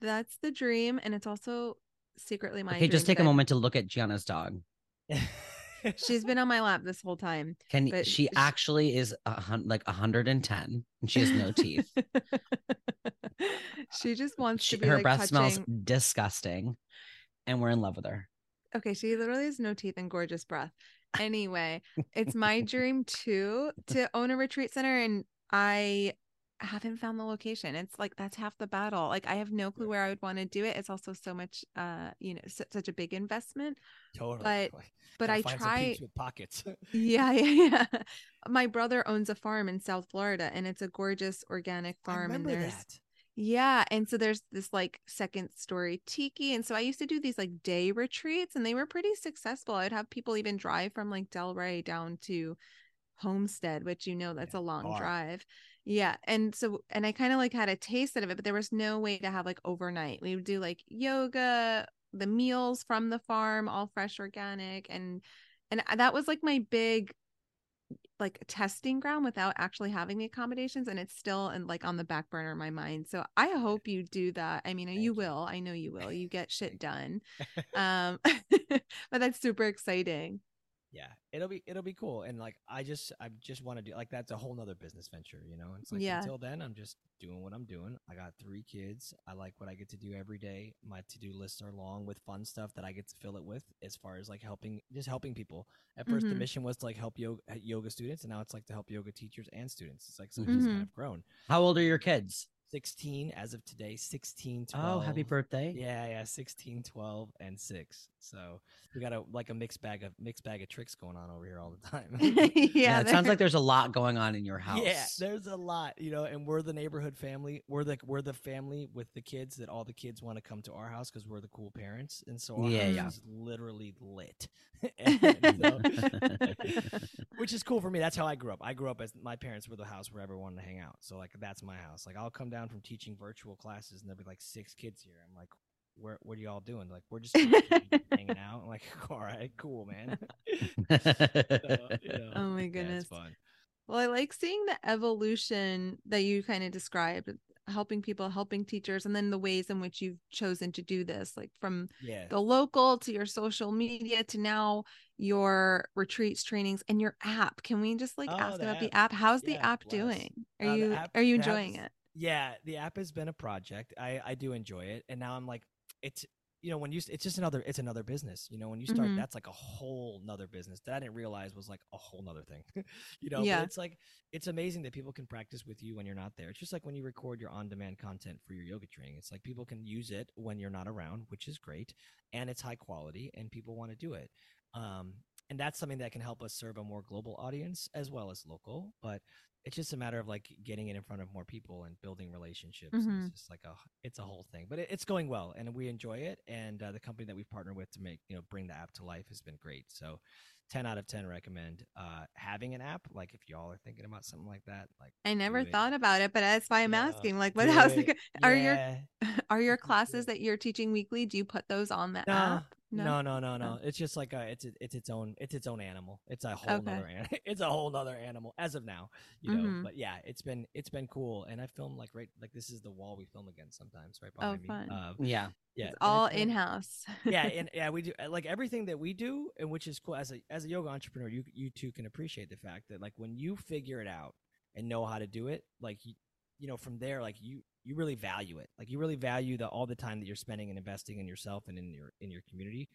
That's the dream, and it's also secretly my. okay, just dream take a moment to look at Giana's dog. She's been on my lap this whole time. Can But she actually is a hun- like 110 and she has no teeth. she just wants She, to be her like breath touching. smells disgusting, and we're in love with her. Okay, she literally has no teeth and gorgeous breath. Anyway, it's my dream too to own a retreat center, and I haven't found the location. It's like that's half the battle. Like I have no clue where I would want to do it. It's also so much, uh, you know, su- such a big investment. totally. But- But I try. with pockets. Yeah, yeah, yeah. My brother owns a farm in South Florida, and it's a gorgeous organic I farm. And there's that. yeah, and so there's this like second story tiki, and so I used to do these like day retreats, and they were pretty successful. I'd have people even drive from like Delray down to Homestead, which you know that's Yeah, a long far. drive. Yeah, and so and I kind of like had a taste of it, but there was no way to have like overnight. We would do like yoga, the meals from the farm, all fresh, organic, and and that was like my big like testing ground without actually having the accommodations and it's still in like on the back burner of my mind. So i hope you do that. I mean Thank you. will. I know you will. You get shit done. Um but that's super exciting yeah, it'll be it'll be cool. And like I just I just want to do like that's a whole nother business venture, you know. It's like Yeah. until then, I'm just doing what I'm doing. I got three kids. I like what I get to do every day. My to do lists are long with fun stuff that I get to fill it with. As far as like helping, just helping people. At 1st the Mhm. mission was to like help yoga yoga students, and now it's like to help yoga teachers and students. It's like so it's just kind Mhm. of grown. How old are your kids? 16 as of today. 16, 12. Oh, happy birthday. Yeah, yeah, 16, 12, and 6. So we got a like a mixed bag of mixed bag of tricks going on over here all the time. yeah, it sounds like there's a lot going on in your house. Yeah, there's a lot, you know, and we're the neighborhood family. We're the we're the family with the kids that all the kids want to come to our house because we're the cool parents, and so our Yeah, house yeah. is literally lit. So- which is cool for me. That's how I grew up. I grew up as my parents were the house where everyone wanted to hang out. So like that's my house. Like I'll come down from teaching virtual classes and there'll be like six kids here. I'm like, where what are y'all doing? Like we're just hanging out. I'm like, all right, cool, man. So, you know, Oh my goodness. it's fun. Well, I like seeing the evolution that you kind of described, helping people, helping teachers, and then the ways in which you've chosen to do this, like from Yeah. the local to your social media to now your retreats, trainings, and your app. Can we just like Oh, ask the about the app. app? How's the app bless. doing? Are Uh, you app- are you enjoying it? Yeah, the app has been a project. I I do enjoy it, and now I'm like, it's you know when you it's just another it's another business. You know when you start, Mhm. that's like a whole nother business that I didn't realize was like a whole nother thing. you know, but it's like it's amazing that people can practice with you when you're not there. It's just like when you record your on-demand content for your yoga training. It's like people can use it when you're not around, which is great, and it's high quality, and people want to do it. Um, and that's something that can help us serve a more global audience as well as local. But it's just a matter of like getting it in front of more people and building relationships. Mhm. It's just like a it's a whole thing, but it, it's going well, and we enjoy it. And uh, the company that we've partnered with to make you know bring the app to life has been great. So. 10 out of 10 recommend uh having an app like if y'all are thinking about something like that like I never thought about it, but that's why I'm Yeah, asking. Like, what? do How's it. it? Are your are your classes that you're teaching weekly? Do you put those on the No, app? No, no, no, no. Oh. It's just like a, it's it's its own it's its own animal. It's a whole Okay. nother an- it's a whole nother animal as of now, you know. Mhm. But yeah, it's been it's been cool, and I film like right like this is the wall we film against sometimes right Oh, behind me. fun. Uh, Yeah. yeah, It's all in house. yeah, and yeah, we do uh, like everything that we do, and which is cool as a as a yoga entrepreneur. You you too can appreciate the fact that like when you figure it out and know how to do it, like you you know from there, like you you really value it. Like you really value the all the time that you're spending and investing in yourself and in your in your community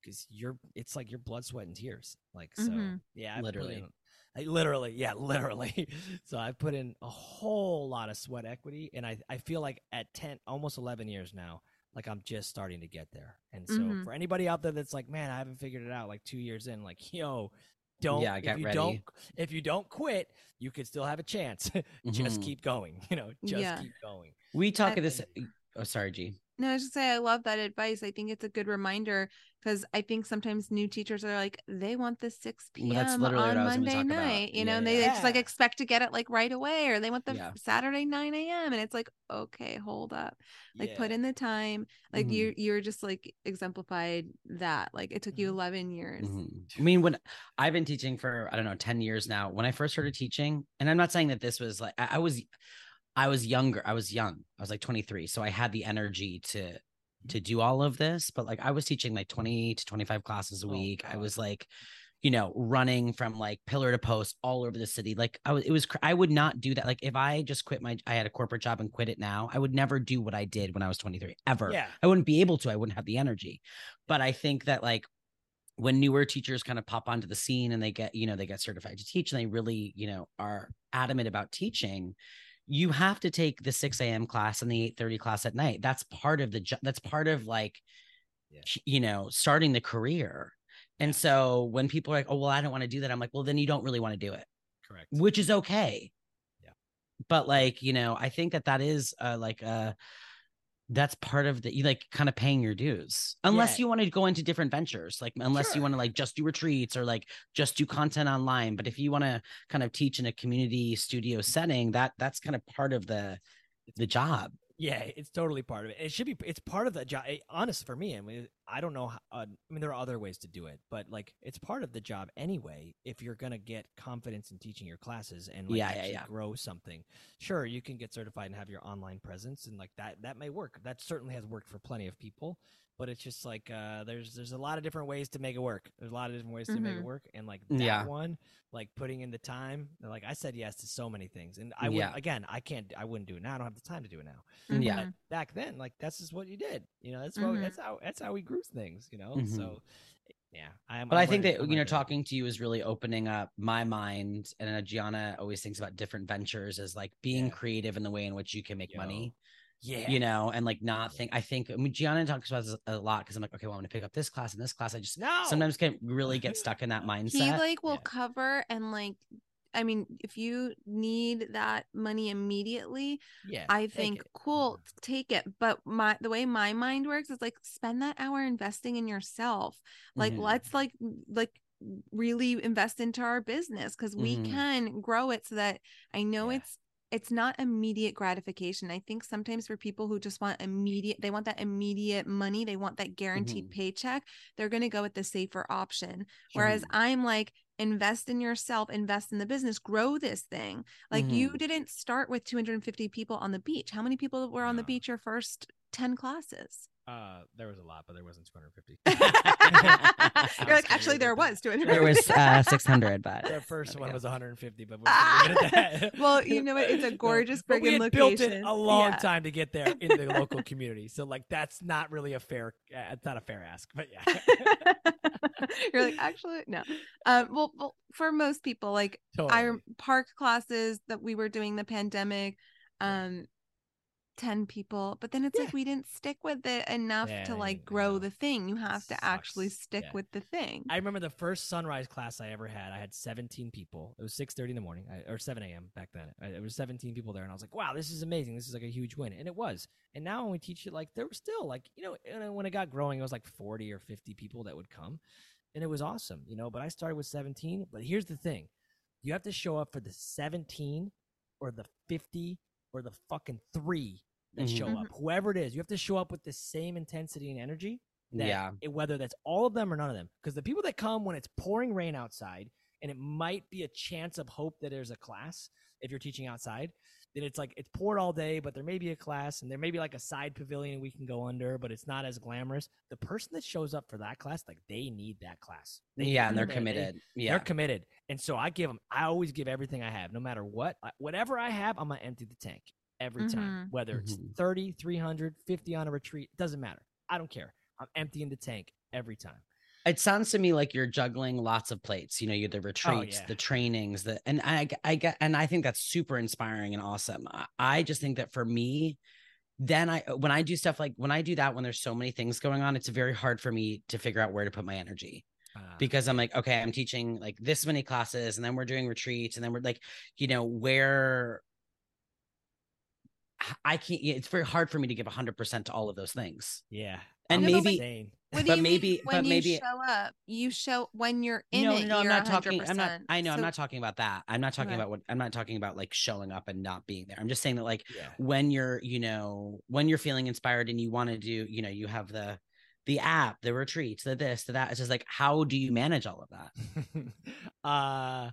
because you're it's like your blood, sweat, and tears. Like so, Mhm. yeah, I Literally. in- like literally, yeah, literally. so I put in a whole lot of sweat equity, and I I feel like at ten, almost eleven years now, like I'm just starting to get there. And so Mhm. for anybody out there that's like, man, I haven't figured it out, like two years in, like, yo, don't Yeah, if get you ready. don't if you don't quit, you could still have a chance. just Mhm. keep going, you know, just Yeah. keep going. We talk I- of this. Oh, sorry, G. No, I was just say I love that advice. I think it's a good reminder because I think sometimes new teachers are like, they want the 6 Well, p.m. literally on I was gonna Monday talk about. night, you know, Yeah, and they yeah. just like expect to get it like right away, or they want the Yeah. Saturday 9 a.m. And it's like, okay, hold up. Like put in the time. Like Mhm. you you're just like exemplified that. Like it took you Mhm. 11 years. Mhm. I mean, when I've been teaching for I don't know ten years now. When I first started teaching, and I'm not saying that this was like I, I was, I was younger. I was young. I was like 23, so I had the energy to to mm-hmm. do all of this. But like I was teaching like 20 to 25 classes a Oh, week. I was like, you know, running from like pillar to post all over the city. Like I was, it was. I would not do that. Like if I just quit my, I had a corporate job and quit it now. I would never do what I did when I was 23 ever. Yeah. I wouldn't be able to. I wouldn't have the energy. But I think that like when newer teachers kind of pop onto the scene and they get, you know, they get certified to teach and they really, you know, are adamant about teaching, you have to take the 6 a.m. class and the 8:30 class at night. That's part of the job. That's part of like, Yeah. you know, starting the career. And so when people are like, oh, well, I don't want to do that, I'm like, well, then you don't really want to do it Correct. which is okay. Yeah. But like, you know, I think that that is uh, like uh that's part of the you like kind of paying your dues. Unless Yeah. you want to go into different ventures, like unless you want to like just do retreats or like just do content online, but if you want to kind of teach in a community studio setting, that that's kind of part of the the job. Yeah, it's totally part of it. It should be. It's part of the job. Eh, honest for me, I mean, I don't know. How, uh, I mean, there are other ways to do it, but like it's part of the job anyway. If you're gonna get confidence in teaching your classes and like, Yeah, yeah, actually yeah. grow something, sure, you can get certified and have your online presence, and like that that may work. That certainly has worked for plenty of people. But it's just like uh, there's there's a lot of different ways to make it work. There's a lot of different ways to make it Mhm. work, and like that Yeah. one, like putting in the time. Like I said yes to so many things, and I would Yeah. again I can't I wouldn't do it now. I don't have the time to do it now Yeah. Mhm. back then, like that's just what you did. You know, that's what Mhm. that's how that's how we grew things. You know, Mhm. so yeah. I'm, But I'm I think that you know, talking to you is really opening up my mind. And Giana always thinks about different ventures as like being Yeah. creative in the way in which you can make Yo, money. Yeah, You know, and like not think. I think I mean Giana talks about this a lot because I'm like, okay, well, I'm gonna pick up this class and this class. I just no. sometimes can really get stuck in that mindset. he like will Yeah. cover and like i mean if you need that money immediately yeah, i think cool take it but my the way my mind works is like spend that hour investing in yourself like Mhm. let's like like really invest into our business because we Mhm. can grow it so that i know Yeah. it's it's not immediate gratification i think sometimes for people who just want immediate they want that immediate money they want that guaranteed Mhm. paycheck they're going to go with the safer option Whereas I'm like, invest in yourself, invest in the business, grow this thing. Like you Mhm. didn't start with 250 people on the beach. How many people were on the beach your first 10 classes? Uh, there was a lot, but there wasn't 250. You're like, actually, there was 250. there was uh 600, but the first one go. was 150, but we're just gonna leave it at that. Well, you know what? It's a No, gorgeous but we friggin' had built it location. a long Yeah. time to get there in the local community, so like that's not really a fair. Uh, it's not a fair ask, but yeah. You're like, actually, no. Um, well, well, for most people, like I Totally. rem- park classes that we were doing the pandemic, um, 10 people, but then it's Yeah. like we didn't stick with it enough Yeah, to like grow the thing. You have to actually stick Yeah. with the thing. I remember the first sunrise class I ever had. I had 17 people. It was 6:30 in the morning, or 7 a.m. back then. it was 17 people there, and I was like, "Wow, this is amazing! This is like a huge win." And it was. And now when we teach it, like there were still like you know, and when it got growing, it was like 40 or 50 people that would come, and it was awesome, you know. But I started with 17. But here's the thing: you have to show up for the 17 or the 50 or the fucking three that show Mhm. up. Whoever it is, you have to show up with the same intensity and energy that yeah. it- whether that's all of them or none of them. Because the people that come when it's pouring rain outside and it might be a chance of hope that there's a class if you're teaching outside, then it's like it's poured all day, but there may be a class and there may be like a side pavilion we can go under, but it's not as glamorous. The person that shows up for that class, like they need that class. They Yeah, and they're it. They- committed. Yeah. They're committed. And so I give them, I always give everything I have, no matter what. I- Whatever I have, I'm going to empty the tank every time. Mhm. Whether it's Mhm. 30, 300, 50 on a retreat, doesn't matter. I don't care. I'm emptying the tank every time. It sounds to me like you're juggling lots of plates. You know, you the retreats, Oh, yeah. the trainings, the and I I get and I think that's super inspiring and awesome. I, I just think that for me, then I when I do stuff like when I do that when there's so many things going on, it's very hard for me to figure out where to put my energy Uh, because I'm like, okay, I'm teaching like this many classes, and then we're doing retreats, and then we're like, you know, where I can't. It's very hard for me to give 100 percent to all of those things. yeah. And I'm maybe-. What do But you mean maybe- when but you maybe- show up, you show when you're in no, it. no, no, I'm you're not talking. I'm not. 100%. I know. I'm not talking about that. I'm not talking Okay. about what. I'm not talking about like showing up and not being there. I'm just saying that like Yeah. when you're, you know, when you're feeling inspired and you want to do, you know, you have the, the app, the retreats, the this, the that. It's just like, how do you manage all of that? uh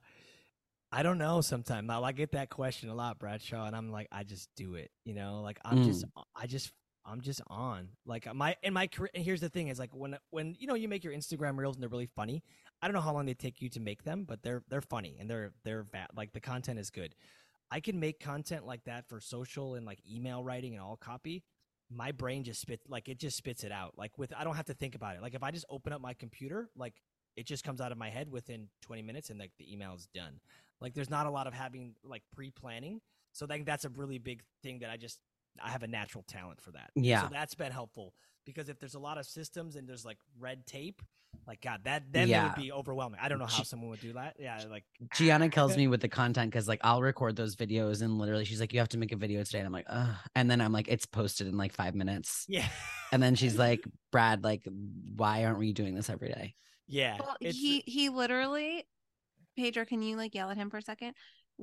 I don't know sometimes. I I get that question a lot, Bradshaw, and I'm like, I just do it. You know, like I'm just I just I'm just on. Like uh, my in my career and here's the thing is like when when you know you make your Instagram reels and they're really funny. I don't know how long they take you to make them, but they're they're funny and they're they're va- like the content is good. I can make content like that for social and like email writing and all copy. My brain just spits like it just spits it out. Like with I don't have to think about it. Like if I just open up my computer, like it just comes out of my head within 20 minutes and like the email is done. Like there's not a lot of having like pre-planning. So I think that's a really big thing that I just I have a natural talent for that. Yeah. So that's been helpful because if there's a lot of systems and there's like red tape, like God, that then it Yeah. would be overwhelming. I don't know how Gi- someone would do that. Yeah, like Giana kills me with the content because like I'll record those videos and literally she's like, you have to make a video today. And I'm like, Ugh. and then I'm like, it's posted in like five minutes. Yeah. And then she's like, Brad, like, why aren't we doing this every day? yeah. Well, he he literally, Pedro, can you like yell at him for a second?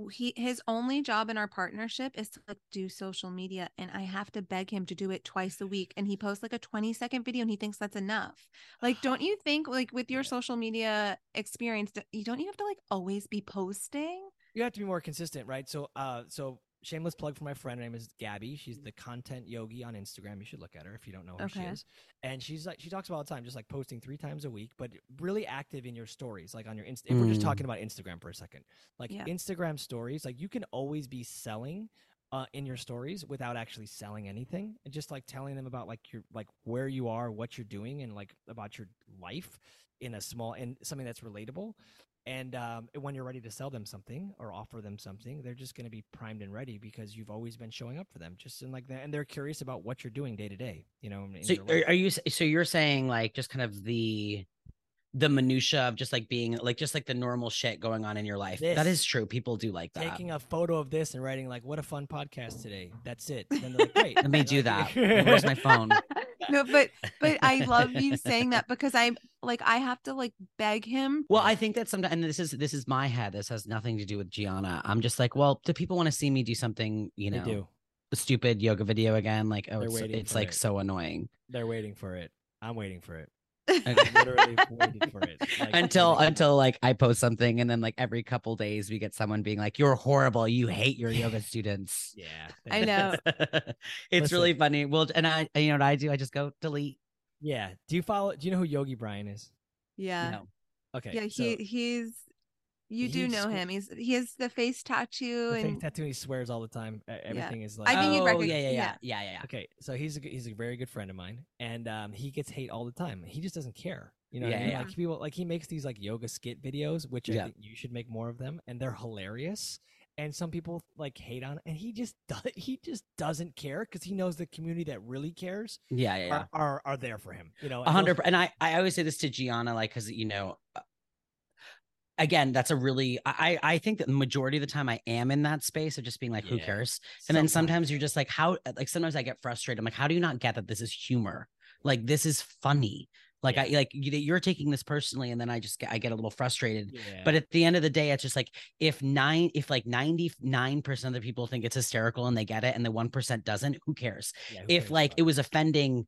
He his only job in our partnership is to like do social media and I have to beg him to do it twice a week and he posts like a 20 second video and he thinks that's enough. Like don't you think like with your social media experience you don't you have to like always be posting? You have to be more consistent, right? So, uh, so shameless plug for my friend. Her name is Gabby. She's the content yogi on Instagram. You should look at her if you don't know who she is. And she's like, she talks about all the time, just like posting three times a week, but really active in your stories, like on your Insta. If we're just Mm. talking about Instagram for a second, like Yeah. Instagram stories, like you can always be selling. Uh, in your stories without actually selling anything and just like telling them about like your like where you are what you're doing and like about your life in a small and something that's relatable and um, when you're ready to sell them something or offer them something, they're just going to be primed and ready because you've always been showing up for them. Just in like that, and they're curious about what you're doing day to day. You know, in So are, are you so you're saying like just kind of the the minutia of just like being like just like the normal shit going on in your life. That This. is true. People do like that. taking a photo of this and writing like, "What a fun podcast today." That's it. Then they're like, "Great, Let me do that. Where's my phone? no, but but I love you saying that because I'm like I have to like beg him. Well, I think that sometimes, and this is this is my head. This has nothing to do with Giana. I'm just like, well, do people want to see me do something? You They know, do. a stupid yoga video again? Like, oh, They're it's, waiting it's like it. so annoying. They're waiting for it. I'm waiting for it. Okay. I'm literally waiting for it. Like, until waiting until like I post something, and then like every couple days we get someone being like, "You're horrible. You hate your yoga students." yeah, I know. it's really funny. Well, and I, you know what I do? I just go delete. Yeah. Do you follow? Do you know who Yogi Brian is? Yeah. No. Okay. Yeah, so- he he's you do know sw- him. He's he has the face tattoo the fake and tattoo. He swears all the time. Everything is like. I think you'd oh, recognize- yeah, yeah, yeah, yeah. yeah, yeah, yeah. Okay, so he's a, g- he's a very good friend of mine, and um, he gets hate all the time. He just doesn't care. You know, what I Yeah, mean? yeah. like people like he makes these like yoga skit videos, which I think you should make more of them, and they're hilarious. And some people like hate on, it, and he just does, he just doesn't care because he knows the community that really cares Yeah, yeah, yeah. are, are are there for him. You know, A and hundred. those- And I, I always say this to Giana, like, because you know, uh, again, that's a really. I, I think that the majority of the time I am in that space of just being like, who cares? And then sometimes you're just like, how? Like sometimes I get frustrated. I'm like, how do you not get that this is humor? Like this is funny. Like I like you, you're taking this personally, and then I just get I get a little frustrated. yeah. But at the end of the day, it's just like if nine, if like ninety nine percent of the people think it's hysterical and they get it, and the one percent doesn't, who cares? Yeah, who if cares like it was offending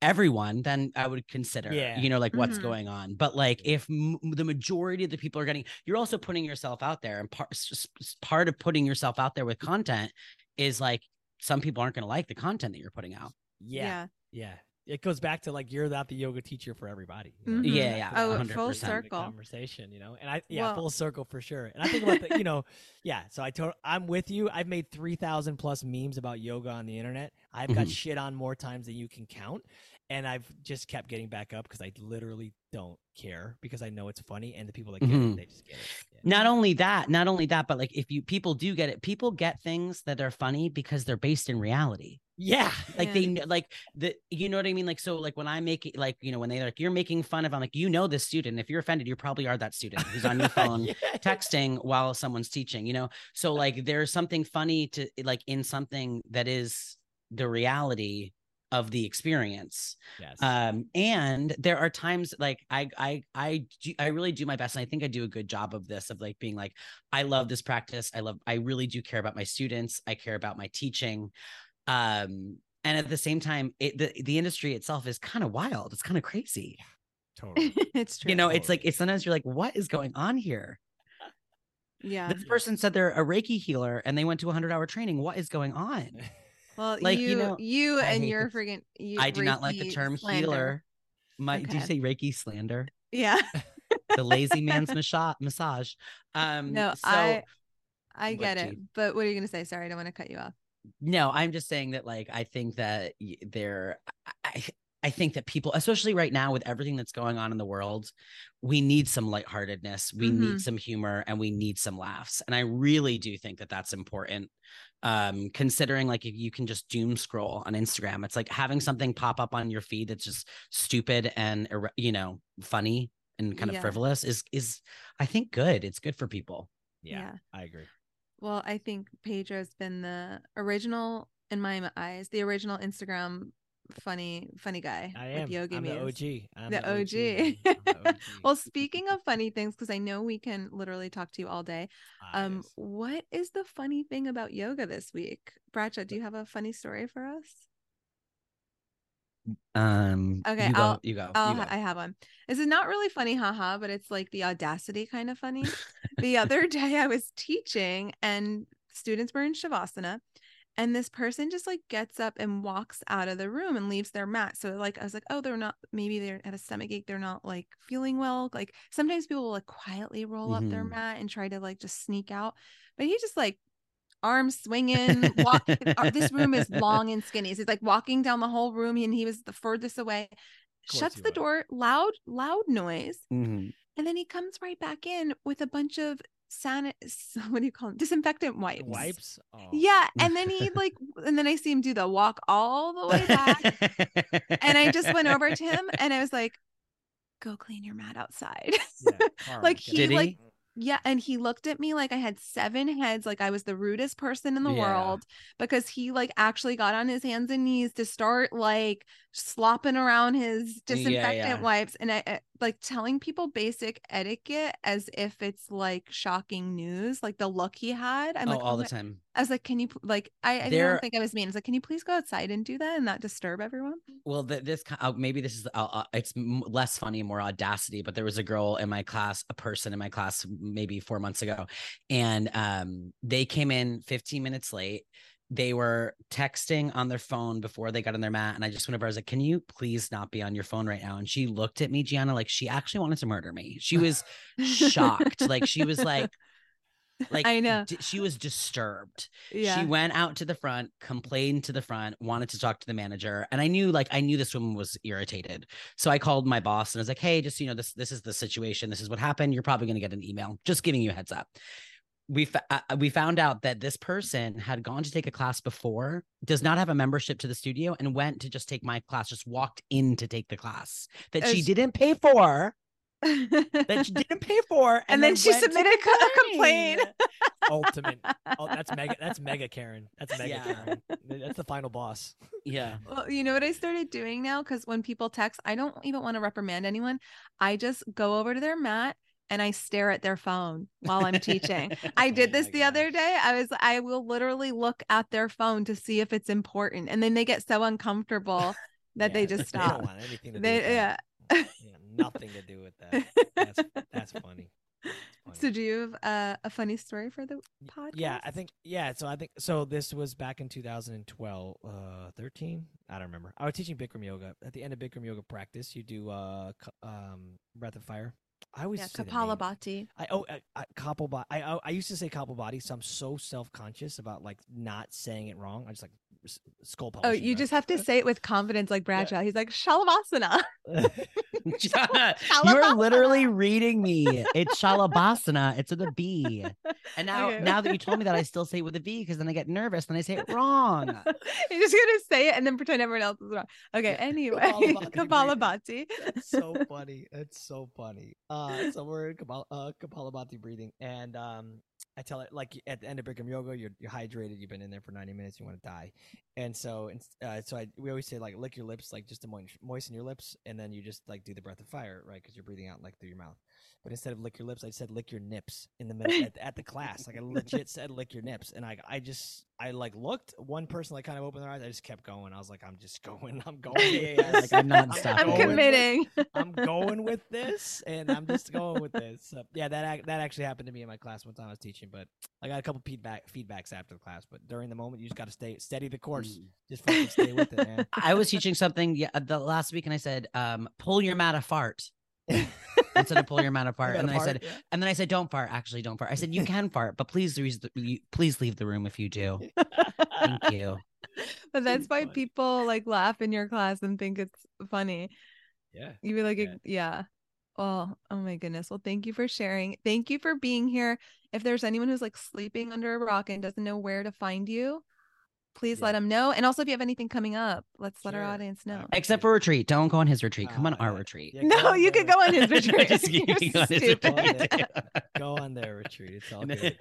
everyone then i would consider Yeah. you know like what's Mhm. going on but like if m- the majority of the people are getting you're also putting yourself out there and part s- s- part of putting yourself out there with content is like some people aren't going to like the content that you're putting out yeah, yeah, It goes back to like you're not the yoga teacher for everybody. you know? Mhm. Yeah, yeah, Oh, full circle. conversation, you know. And I yeah, Well- full circle for sure. And I think about the, you know, yeah. So I told I'm with you. I've made three thousand plus memes about yoga on the internet. I've got Mhm. shit on more times than you can count, and I've just kept getting back up because I literally don't care because I know it's funny, and the people that get Mhm. it, they just get it. Yeah. not only that not only that but like if you people do get it people get things that are funny because they're based in reality Yeah. like they Yeah. kn- like the you know what i mean like so like when i make it like you know when they like you're making fun of i'm like you know this student if you're offended you probably are that student who's on your phone Yeah. texting while someone's teaching you know so like there's something funny to like in something that is the reality of the experience Yes. um and there are times like i i i do, i really do my best and i think i do a good job of this of like being like i love this practice i love i really do care about my students i care about my teaching um and at the same time it the, the industry itself is kind of wild it's kind of crazy totally. it's true. you know it's like Totally. it's sometimes you're like what is going on here yeah. this person said they're a reiki healer and they went to a 100 hour training what is going on Well, like, you, you know, you and your this. friggin' you, i do not like the term slander. healer my do you say reiki slander Yeah. the lazy man's massage massage um No, so I I get it. Jean? But what are you gonna say? Sorry, I don't want to cut you off. No i'm just saying that like i think that there i i think that people especially right now with everything that's going on in the world we need some lightheartedness we Mhm. need some humor and we need some laughs and i really do think that that's important um considering like if you can just doom scroll on instagram it's like having something pop up on your feed that's just stupid and you know funny and kind Yeah. of frivolous is is i think good it's good for people yeah, Yeah. I agree. Well, I think Pedro's been the original in my eyes, the original Instagram funny funny guy. I with am. yogi I'm the. OG. I'm The the OG. OG. I'm the OG. Well, speaking of funny things, because I know we can literally talk to you all day. Ah, Um, yes. what is the funny thing about yoga this week? Bracha? do you have a funny story for us? Um. Okay, You go. I'll- you go. I'll, you go. I have one. This is not really funny, haha, but it's like the audacity kind of funny. the other day I was teaching and students were in Shavasana and this person just like gets up and walks out of the room and leaves their mat. So like I was like, oh, they're not maybe they're at a stomach ache, they're not like feeling well. Like sometimes people will like quietly roll up their Mhm. mat and try to like just sneak out. But he just like arms swinging, walk uh, this room is long and skinny. So he's like walking down the whole room and he was the furthest away. Shuts the was. door, loud, loud noise. Mhm. And then he comes right back in with a bunch of san what do you call them? Disinfectant wipes. wipes. Oh. Yeah. And then he like and then I see him do the walk all the way back. and I just went over to him and I was like, go clean your mat outside. Yeah, Like, he. Did like, he? Yeah, and he looked at me like I had seven heads, like I was the rudest person in the Yeah. world because he like actually got on his hands and knees to start like slopping around his disinfectant yeah. wipes and I I- like telling people basic etiquette as if it's like shocking news, like the look he had. I'm oh, like, all oh the time. I was like, can you like I, I There- don't think I was mean. I was like, can you please go outside and do that and not disturb everyone? Well, th- this uh, maybe this is uh, uh, it's less funny, more audacity. But there was a girl in my class, a person in my class, maybe four months ago, and um, they came in 15 minutes late. They were texting on their phone before they got on their mat, and I just went over. I was like, "Can you please not be on your phone right now?" And she looked at me, Giana, like she actually wanted to murder me. She was shocked, like she was like, like I know. d- she was disturbed. Yeah. She went out to the front, complained to the front, wanted to talk to the manager, and I knew like I knew this woman was irritated. So I called my boss and I was like, "Hey, just you know this this is the situation. This is what happened. You're probably going to get an email. Just giving you a heads up." We fa- uh, we found out that this person had gone to take a class before, does not have a membership to the studio, and went to just take my class. Just walked in to take the class that she didn't pay for. That she didn't pay for, And then she went to submitted co- a complaint. ultimate. Oh, that's mega. That's mega Karen. That's mega Yeah. Karen. That's the final boss. Yeah. Well, you know what I started doing now? Because when people text, I don't even want to reprimand anyone. I just go over to their mat and I stare at their phone while I'm teaching. I did Oh this my the other day. I was, I will literally look at their phone to see if it's important. And then they get so uncomfortable that they Yeah, just They don't stop. want anything to do They, with yeah. Yeah, nothing to do with that. That's that's funny. That's funny. So do you have uh, a funny story for the podcast? Yeah, I think yeah. So I think so. This was back in 2012, uh, 13. I don't remember. I was teaching Bikram yoga. At the end of Bikram yoga practice, you do uh, um, breath of fire. I always Yeah, say the name. Kapalabhati. I oh I, I. I, I used to say Kapalbhati, so I'm so self conscious about like not saying it wrong. I just like skull Oh, you just have to say it with confidence like Bradshaw. He's like, Shalavasana. Giana, you're literally reading me. It's Shalabhasana. It's with a B. And now, Okay. now that you told me that, I still say it with a V because then I get nervous and I say it wrong. You're just gonna say it and then pretend everyone else is wrong. Okay, anyway, Kapalabhati Kapalabhati. That's so funny. That's so funny. Uh, so we're in Kapal- uh, Kapalabhati breathing, and um, I tell it like at the end of Bikram yoga, you're you're hydrated. You've been in there for 90 minutes. You want to die, and so and uh, so I we always say like lick your lips, like just to moisten, moisten your lips, and then you just like do the breath of fire, right? Because you're breathing out like through your mouth. But instead of lick your lips, I said lick your nips in the middle at, at the class. Like I legit said lick your nips, and I I just I like looked. One person like kind of opened their eyes. I just kept going. I was like, I'm just going. I'm going. Yeah, like, I'm not stopping. I'm going with- committing. I'm going with this, and I'm just going with this. So, yeah, that that actually happened to me in my class one time I was teaching, but I got a couple feedback feedbacks after the class. But during the moment, you just got to stay steady the course. Just fucking stay with it, man. I was teaching something yeah, the last week and I said, um, pull your mat apart instead of pull your mat apart. And then I said, yeah. and then I said, don't fart. Actually, don't fart. I said, you can fart, but please, res- please leave the room if you do. Thank you. but that's why people like laugh in your class and think it's funny. yeah. You'd be like, Yeah. yeah. Well, oh my goodness. Well, thank you for sharing. Thank you for being here. If there's anyone who's like sleeping under a rock and doesn't know where to find you, please Yeah. let them know. And also, if you have anything coming up, let's let our audience know. Except for retreat. Don't go on his retreat. Come on Ah, our yeah. retreat. Yeah, no, on you could go on his retreat. Just You're kidding, go on his retreat. Go on their retreat. It's all good.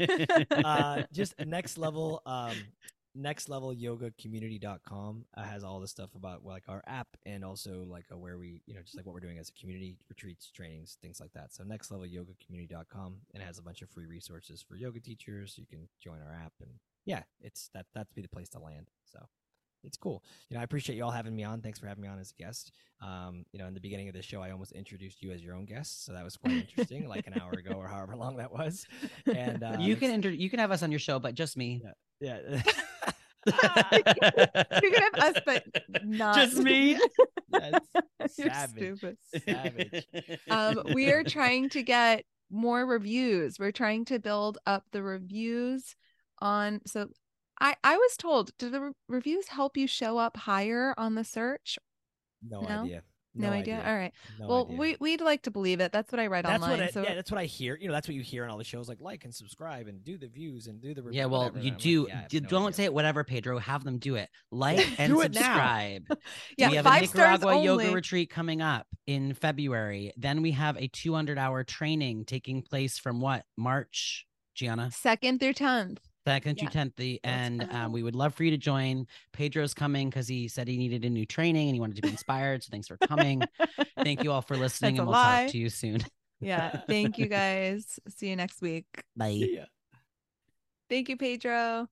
uh, just next level. Um, nextlevelyogacommunity.com uh, has all the stuff about like our app and also like uh, where we you know just like what we're doing as a community retreats trainings things like that so nextlevelyogacommunity.com and it has a bunch of free resources for yoga teachers you can join our app and yeah it's that that's be the place to land so it's cool. You know, I appreciate you all having me on. Thanks for having me on as a guest. Um, you know, in the beginning of the show, I almost introduced you as your own guest, so that was quite interesting, like an hour ago or however long that was. And uh, you can inter- you can have us on your show, but just me. yeah. You can have us, but not just me. That's You're savage. stupid. Savage. Um, we are trying to get more reviews. We're trying to build up the reviews on. So, I I was told, do the re- reviews help you show up higher on the search? No, No? idea. No, idea. All right. No well, idea. we we'd like to believe it. That's what I read that's online. what I, so yeah, that's what I hear. You know, that's what you hear on all the shows, like like and subscribe and do the views and do the review, Yeah, well, whatever. you And I'm like, do. yeah, I no don't idea. say it. Whatever, Pedro. Have them do it. Like and it subscribe. yeah, we have a five stars Nicaragua yoga only. retreat coming up in February. Then we have a 200 hour training taking place from what March, Giana, Second through tenth. Second Yeah. to 10th. The Let's and um, we would love for you to join. Pedro's coming because he said he needed a new training and he wanted to be inspired. So thanks for coming. Thank you all for listening, That's and we'll lie. talk to you soon. Yeah. Thank you guys. See you next week. Bye. Thank you, Pedro.